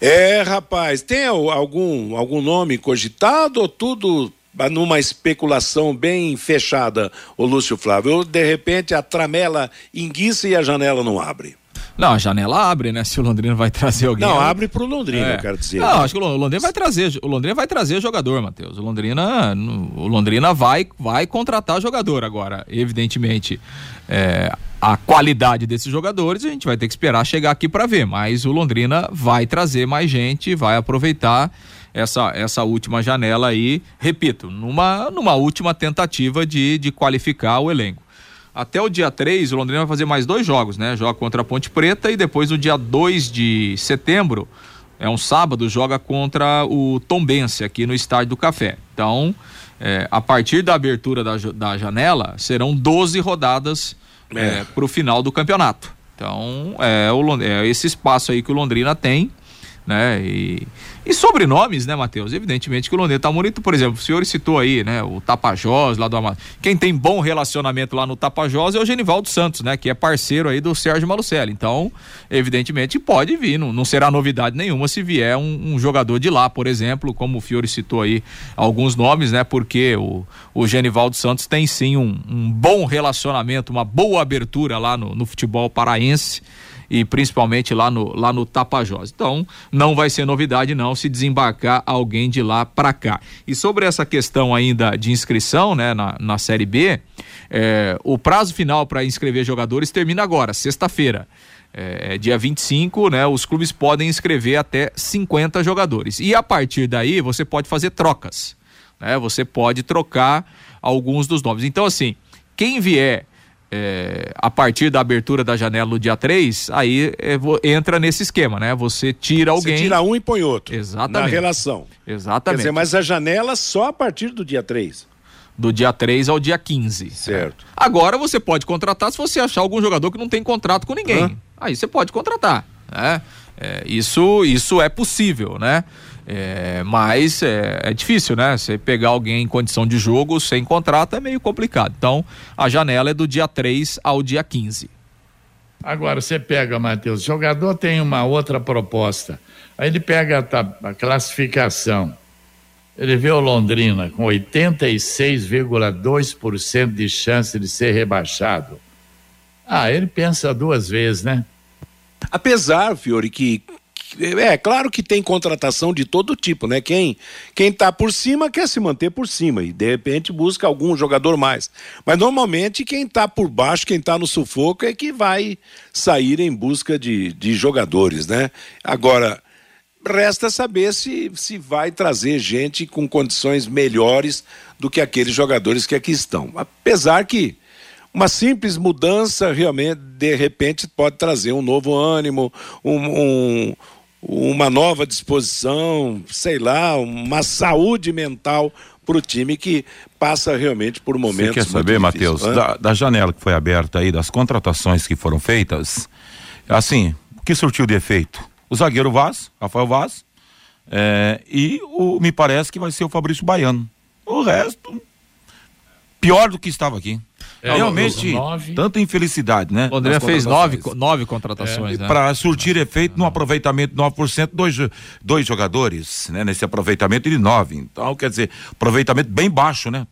Speaker 2: É, rapaz, tem algum, algum nome cogitado ou tudo numa especulação bem fechada, o Lúcio Flávio? Ou, de repente, a tramela enguiça e a janela não abre?
Speaker 8: Não, a janela abre, né? Se o Londrina vai trazer alguém.
Speaker 2: Não, abre pro Londrina, é. eu quero dizer. Não,
Speaker 8: acho que o Londrina vai trazer, o Londrina vai trazer jogador, Matheus. O Londrina, o Londrina vai, vai contratar jogador agora, evidentemente. É, a qualidade desses jogadores, a gente vai ter que esperar chegar aqui para ver. Mas o Londrina vai trazer mais gente, vai aproveitar essa, essa última janela aí, repito, numa, numa última tentativa de, de qualificar o elenco. Até o dia 3, o Londrina vai fazer mais dois jogos, né? Joga contra a Ponte Preta e depois no dia 2 de setembro, é um sábado, joga contra o Tombense aqui no Estádio do Café. Então, é, a partir da abertura da, da janela, serão 12 rodadas é. é para o final do campeonato. Então, é, o, é esse espaço aí que o Londrina tem, né? E e sobrenomes, né, Matheus? Evidentemente que o Londrina tá bonito, por exemplo, o senhor citou aí, né, o Tapajós lá do Amazonas. Quem tem bom relacionamento lá no Tapajós é o Genivaldo Santos, né, que é parceiro aí do Sérgio Malucelli. Então, evidentemente pode vir, não, não será novidade nenhuma se vier um, um, jogador de lá, por exemplo, como o Fiore citou aí alguns nomes, né, porque o, o Genivaldo Santos tem sim um, um bom relacionamento, uma boa abertura lá no, no futebol paraense e principalmente lá no, lá no Tapajós. Então, não vai ser novidade não se desembarcar alguém de lá para cá. E sobre essa questão ainda de inscrição, né, na, na Série B, é, o prazo final para inscrever jogadores termina agora, sexta-feira. É, é dia 25, né? Os clubes podem inscrever até 50 jogadores. E a partir daí você pode fazer trocas. Né? Você pode trocar alguns dos nomes. Então, assim, quem vier é, a partir da abertura da janela no dia 3, aí é, entra nesse esquema, né? Você tira alguém. Você
Speaker 2: tira um e põe outro.
Speaker 8: Exatamente.
Speaker 2: Na relação.
Speaker 8: Exatamente.
Speaker 2: Quer dizer, mas a janela só a partir do dia 3.
Speaker 8: Do dia 3 ao dia 15.
Speaker 2: Certo.
Speaker 8: Agora você pode contratar se você achar algum jogador que não tem contrato com ninguém. Hã? Aí você pode contratar. Né? É, isso, isso é possível, né? É, mas é, é, difícil, né? Você pegar alguém em condição de jogo sem contrato é meio complicado. Então, a janela é do dia 3 ao dia 15.
Speaker 5: Agora, você pega, Matheus, o jogador tem uma outra proposta. Aí ele pega a, a classificação. Ele vê o Londrina com 86,2% de chance de ser rebaixado. Ah, ele pensa duas vezes, né?
Speaker 2: Apesar, Fiore, que é claro que tem contratação de todo tipo, né? Quem quem tá por cima quer se manter por cima e de repente busca algum jogador mais. Mas normalmente quem está por baixo, quem está no sufoco é que vai sair em busca de, de jogadores, né? Agora resta saber se se vai trazer gente com condições melhores do que aqueles jogadores que aqui estão. Apesar que uma simples mudança realmente, de repente, pode trazer um novo ânimo, um, um, uma nova disposição, sei lá, uma saúde mental para o time que passa realmente por momentos.
Speaker 9: Você quer saber, Matheus, da, da, janela que foi aberta aí, das contratações que foram feitas, assim, o que surtiu de efeito? O zagueiro Vaz, Rafael Vaz, é, e o, me parece que vai ser o Fabrício Baiano. O resto, pior do que estava aqui. É, Realmente, tanta infelicidade, né?
Speaker 8: O André fez nove, nove contratações, é. né?
Speaker 9: Para surtir efeito no aproveitamento de 9%, dois, dois jogadores, né? Nesse aproveitamento de nove. Então, quer dizer, aproveitamento bem baixo, né?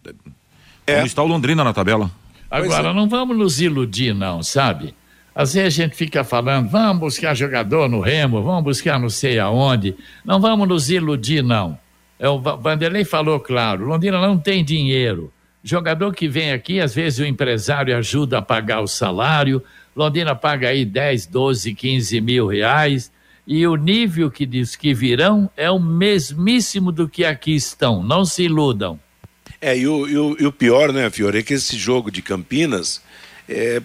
Speaker 9: É. Como está o Londrina na tabela.
Speaker 5: Agora, é. não vamos nos iludir, não, sabe? Às vezes a gente fica falando, vamos buscar jogador no Remo, vamos buscar não sei aonde. Não vamos nos iludir, não. É, o Vanderlei falou claro, Londrina não tem dinheiro. Jogador que vem aqui, às vezes o empresário ajuda a pagar o salário, Londrina paga aí 10, 12, 15 mil reais, e o nível que diz que virão é o mesmíssimo do que aqui estão, não se iludam.
Speaker 2: É, e o, e o, e o pior, né, Fiore, é que esse jogo de Campinas é,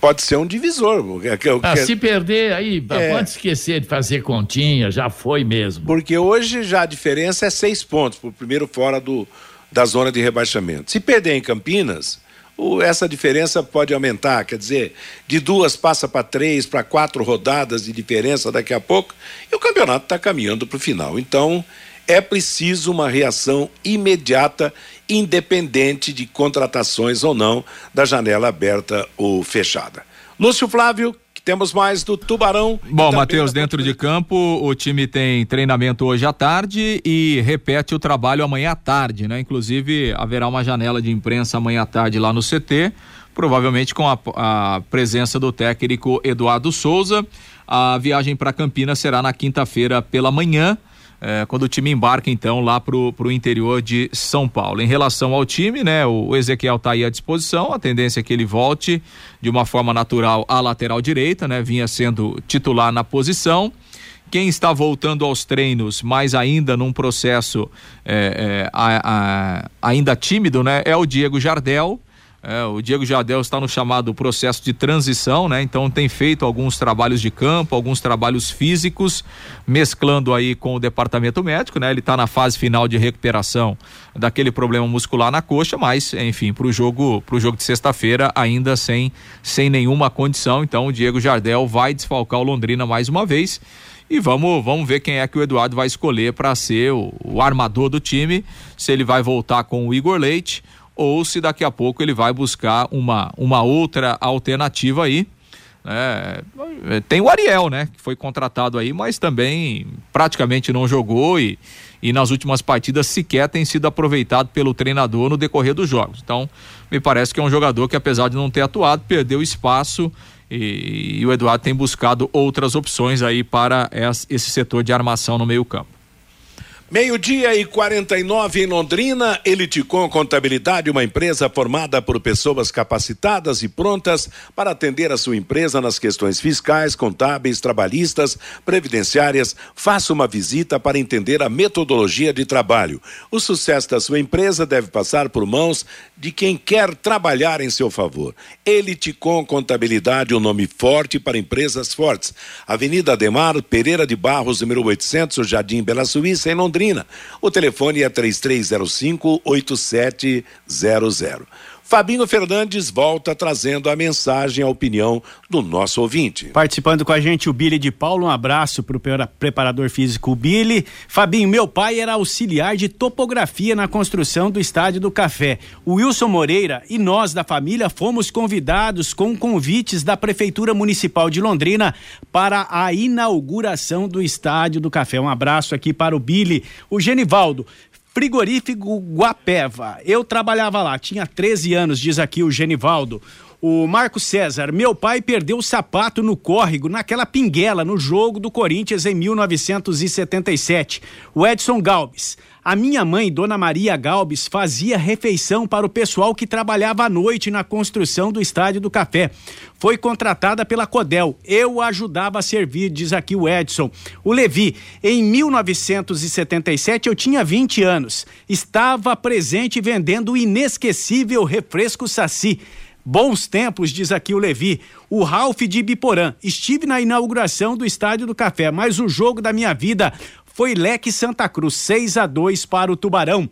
Speaker 2: pode ser um divisor.
Speaker 5: É, que, ah, se perder, aí é, pode esquecer de fazer continha, já foi mesmo.
Speaker 2: Porque hoje já a diferença é seis pontos, por primeiro fora do, da zona de rebaixamento. Se perder em Campinas, essa diferença pode aumentar, quer dizer, de duas passa para três, para quatro rodadas de diferença daqui a pouco, e o campeonato está caminhando para o final. Então, é preciso uma reação imediata, independente de contratações ou não, da janela aberta ou fechada. Lúcio Flávio, temos mais do Tubarão.
Speaker 8: Bom, Matheus, dentro de campo, o time tem treinamento hoje à tarde e repete o trabalho amanhã à tarde, né? Inclusive, haverá uma janela de imprensa amanhã à tarde lá no CT, provavelmente com a, a presença do técnico Eduardo Souza. A viagem para Campinas será na quinta-feira pela manhã. É, quando o time embarca então lá pro, pro interior de São Paulo. Em relação ao time, né, o Ezequiel está aí à disposição, a tendência é que ele volte de uma forma natural à lateral direita, né, vinha sendo titular na posição. Quem está voltando aos treinos, mas ainda num processo é, é, a, a, ainda tímido, né, é o Diego Jardel é, o Diego Jardel está no chamado processo de transição, né? Então tem feito alguns trabalhos de campo, alguns trabalhos físicos, mesclando aí com o departamento médico, né? Ele está na fase final de recuperação daquele problema muscular na coxa, mas enfim, para o jogo, jogo de sexta-feira ainda sem sem nenhuma condição. Então o Diego Jardel vai desfalcar o Londrina mais uma vez. E vamos, vamos ver quem é que o Eduardo vai escolher para ser o, o armador do time. Se ele vai voltar com o Igor Leite ou se daqui a pouco ele vai buscar uma, uma outra alternativa aí. É, tem o Ariel, né? Que foi contratado aí, mas também praticamente não jogou e, e nas últimas partidas sequer tem sido aproveitado pelo treinador no decorrer dos jogos. Então, me parece que é um jogador que, apesar de não ter atuado, perdeu espaço e, e o Eduardo tem buscado outras opções aí para esse setor de armação no meio-campo.
Speaker 2: Meio-dia e 49 em Londrina, Eliticom Contabilidade, uma empresa formada por pessoas capacitadas e prontas para atender a sua empresa nas questões fiscais, contábeis, trabalhistas, previdenciárias. Faça uma visita para entender a metodologia de trabalho. O sucesso da sua empresa deve passar por mãos de quem quer trabalhar em seu favor. Eliticom Contabilidade, um nome forte para empresas fortes. Avenida Ademar Pereira de Barros, número 800, Jardim Bela Suíça, em Londrina. Londrina. O telefone é 3305 8700. Fabinho Fernandes volta trazendo a mensagem, a opinião do nosso ouvinte.
Speaker 6: Participando com a gente o Billy de Paulo, um abraço para o preparador físico Billy. Fabinho, meu pai era auxiliar de topografia na construção do Estádio do Café. O Wilson Moreira e nós da família fomos convidados com convites da Prefeitura Municipal de Londrina para a inauguração do Estádio do Café. Um abraço aqui para o Billy. O Genivaldo, Frigorífico Guapeva. Eu trabalhava lá, tinha 13 anos, diz aqui o Genivaldo. O Marco César, meu pai perdeu o sapato no córrego, naquela pinguela, no jogo do Corinthians em 1977. O Edson Galves, a minha mãe, Dona Maria Galbes, fazia refeição para o pessoal que trabalhava à noite na construção do Estádio do Café. Foi contratada pela Codel. Eu ajudava a servir, diz aqui o Edson. O Levi, em 1977 eu tinha 20 anos. Estava presente vendendo o inesquecível refresco Saci. Bons tempos, diz aqui o Levi. O Ralph de Biporã. Estive na inauguração do Estádio do Café, mas o jogo da minha vida foi Leque Santa Cruz, 6 a 2 para o Tubarão.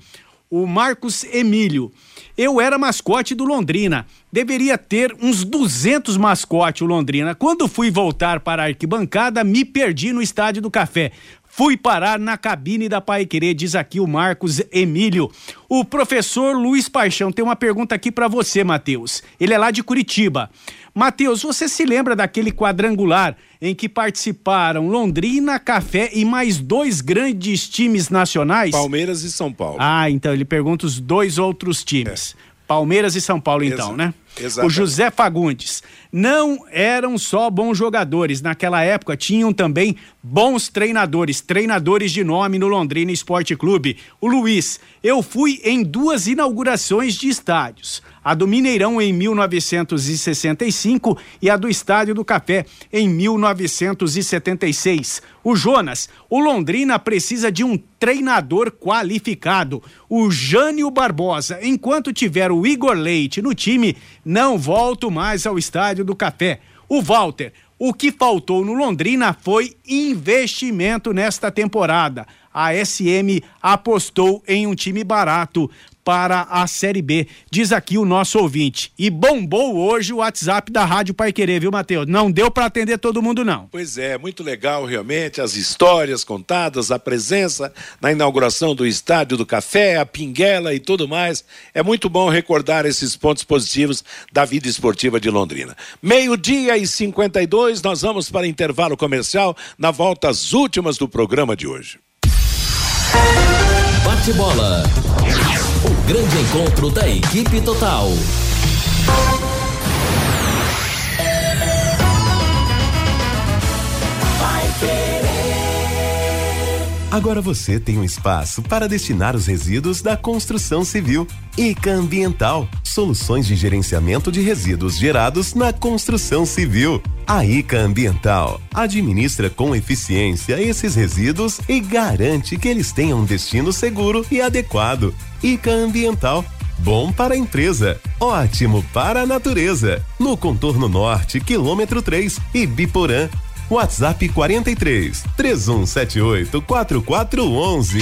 Speaker 6: O Marcos Emílio. Eu era mascote do Londrina. Deveria ter uns 200 mascotes o Londrina. Quando fui voltar para a arquibancada, me perdi no Estádio do Café. Fui parar na cabine da Pai Querer, diz aqui o Marcos Emílio. O professor Luiz Paixão tem uma pergunta aqui para você, Matheus. Ele é lá de Curitiba. Matheus, você se lembra daquele quadrangular em que participaram Londrina, Café e mais dois grandes times nacionais?
Speaker 2: Palmeiras e São Paulo.
Speaker 6: Ah, então ele pergunta os dois outros times. É. Palmeiras e São Paulo, então, né? Exatamente. O José Fagundes. Não eram só bons jogadores. Naquela época tinham também bons treinadores, treinadores de nome no Londrina Esporte Clube. O Luiz, eu fui em duas inaugurações de estádios a do Mineirão em 1965 e a do Estádio do Café em 1976. O Jonas, o Londrina precisa de um treinador qualificado. O Jânio Barbosa, enquanto tiver o Igor Leite no time, não volto mais ao Estádio do Café. O Walter, o que faltou no Londrina foi investimento nesta temporada. A SM apostou em um time barato para a Série B, diz aqui o nosso ouvinte. E bombou hoje o WhatsApp da Rádio Pai Querer, viu, Matheus? Não deu para atender todo mundo, não.
Speaker 2: Pois é, muito legal realmente, as histórias contadas, a presença na inauguração do Estádio do Café, a Pinguela e tudo mais. É muito bom recordar esses pontos positivos da vida esportiva de Londrina. Meio-dia e 52, nós vamos para intervalo comercial, na volta às últimas do programa de hoje.
Speaker 1: Bate bola. O grande encontro da equipe total.
Speaker 12: Agora você tem um espaço para destinar os resíduos da construção civil. ICA Ambiental, soluções de gerenciamento de resíduos gerados na construção civil. A ICA Ambiental administra com eficiência esses resíduos e garante que eles tenham um destino seguro e adequado. ICA Ambiental Bom para a empresa, ótimo para a natureza. No contorno norte, quilômetro 3 e Biporã. WhatsApp 43 3178 4411.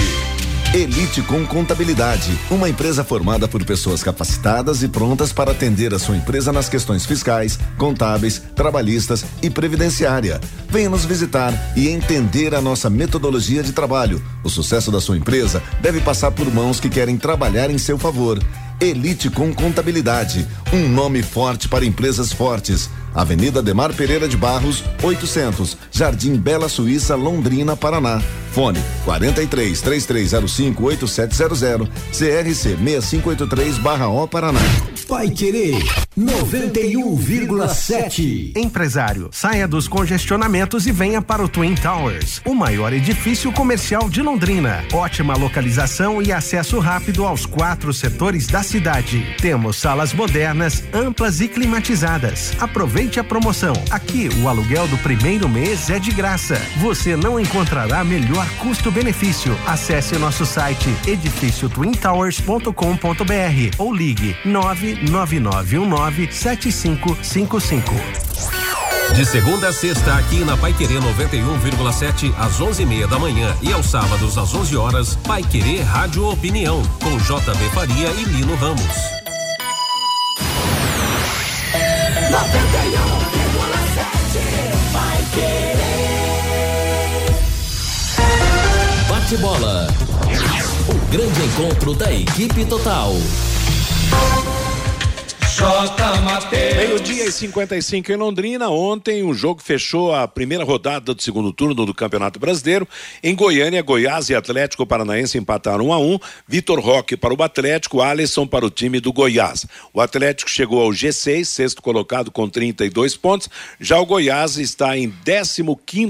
Speaker 14: Elite com Contabilidade, uma empresa formada por pessoas capacitadas e prontas para atender a sua empresa nas questões fiscais, contábeis, trabalhistas e previdenciária. Venha nos visitar e entender a nossa metodologia de trabalho. O sucesso da sua empresa deve passar por mãos que querem trabalhar em seu favor. Elite com Contabilidade, um nome forte para empresas fortes. Avenida Demar Pereira de Barros, 800, Jardim Bela Suíça, Londrina, Paraná. Fone 43 3305 8700, CRC 6583/O Paraná.
Speaker 15: Vai querer 91,7.
Speaker 16: Empresário, saia dos congestionamentos e venha para o Twin Towers, o maior edifício comercial de Londrina. Ótima localização e acesso rápido aos quatro setores da cidade. Temos salas modernas, amplas e climatizadas. Aproveite a promoção. Aqui o aluguel do primeiro mês é de graça. Você não encontrará melhor custo-benefício. Acesse nosso site edifíciotwintowers.com.br ou ligue 999197555.
Speaker 10: De segunda a sexta, aqui na Pai Querer 91,7 às 11:30 da manhã e aos sábados às 11 horas, Pai Querer Rádio Opinião com JB Faria e Lino Ramos.
Speaker 15: 91,7
Speaker 1: Bate bola. O grande encontro da equipe total.
Speaker 2: Meio-dia e 55 em Londrina. Ontem o jogo fechou a primeira rodada do segundo turno do Campeonato Brasileiro. Em Goiânia, Goiás e Atlético Paranaense empataram 1 a 1. Vitor Roque para o Atlético, Alisson para o time do Goiás. O Atlético chegou ao G6, sexto colocado com 32 pontos. Já o Goiás está em 15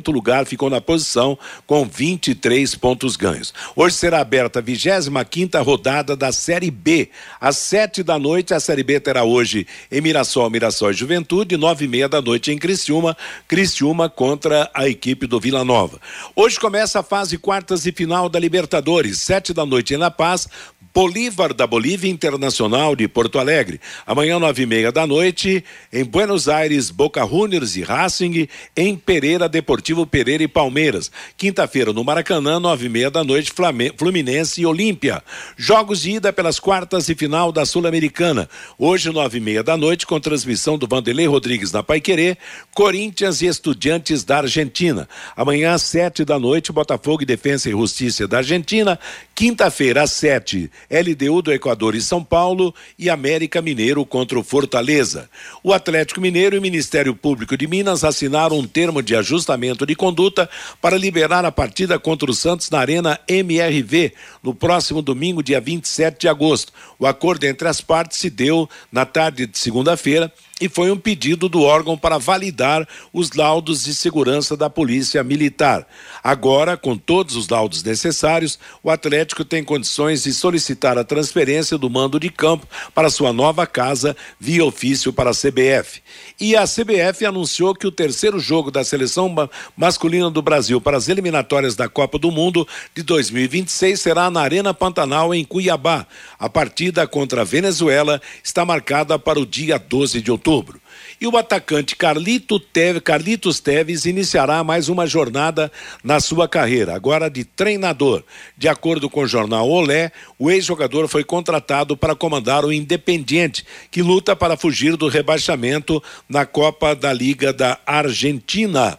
Speaker 2: lugar, ficou na posição com 23 pontos ganhos. Hoje será aberta a 25 quinta rodada da Série B. Às sete da noite, a Série B terá hoje hoje em Mirassol, Mirassol Juventude, nove e meia da noite em Criciúma, Criciúma contra a equipe do Vila Nova. Hoje começa a fase quartas e final da Libertadores, sete da noite em La Paz, Bolívar da Bolívia Internacional de Porto Alegre. Amanhã, nove e meia da noite, em Buenos Aires, Boca Juniors e Racing, em Pereira, Deportivo Pereira e Palmeiras. Quinta-feira, no Maracanã, nove e meia da noite, Fluminense e Olímpia. Jogos de ida pelas quartas e final da Sul-Americana. Hoje, nove e meia da noite, com transmissão do Vanderlei Rodrigues na Paiquerê, Corinthians e Estudiantes da Argentina. Amanhã, às sete da noite, Botafogo e Defensa e Justiça da Argentina. Quinta-feira, às sete, LDU do Equador e São Paulo e América Mineiro contra o Fortaleza. O Atlético Mineiro e o Ministério Público de Minas assinaram um termo de ajustamento de conduta para liberar a partida contra o Santos na Arena MRV no próximo domingo, dia 27 de agosto. O acordo entre as partes se deu na tarde de segunda-feira e foi um pedido do órgão para validar os laudos de segurança da Polícia Militar. Agora, com todos os laudos necessários, o Atlético tem condições de solicitar a transferência do mando de campo para sua nova casa via ofício para a CBF. E a CBF anunciou que o terceiro jogo da seleção masculina do Brasil para as eliminatórias da Copa do Mundo de 2026 será na Arena Pantanal, em Cuiabá. A partida contra a Venezuela está marcada para o dia 12 de outubro. E o atacante Carlito Teve, Carlitos Teves iniciará mais uma jornada na sua carreira, agora de treinador. De acordo com o jornal Olé, o ex-jogador foi contratado para comandar o Independiente, que luta para fugir do rebaixamento na Copa da Liga da Argentina.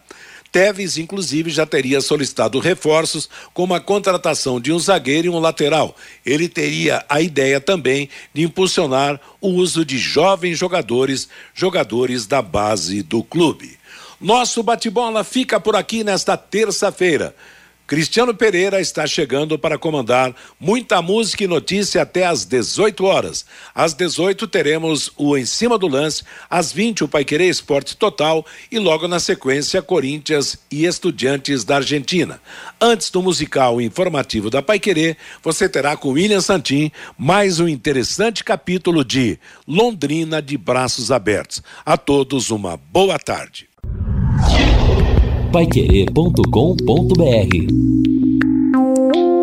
Speaker 2: Teves, inclusive, já teria solicitado reforços, como a contratação de um zagueiro e um lateral. Ele teria a ideia também de impulsionar o uso de jovens jogadores, jogadores da base do clube. Nosso bate-bola fica por aqui nesta terça-feira. Cristiano Pereira está chegando para comandar muita música e notícia até às 18 horas. Às 18 teremos o Em Cima do Lance, às 20 o Paiquerê Esporte Total e logo na sequência Corinthians e Estudiantes da Argentina. Antes do musical informativo da Paiquerê, você terá com William Santin mais um interessante capítulo de Londrina de Braços Abertos. A todos uma boa tarde.
Speaker 1: Paiquerê.com.br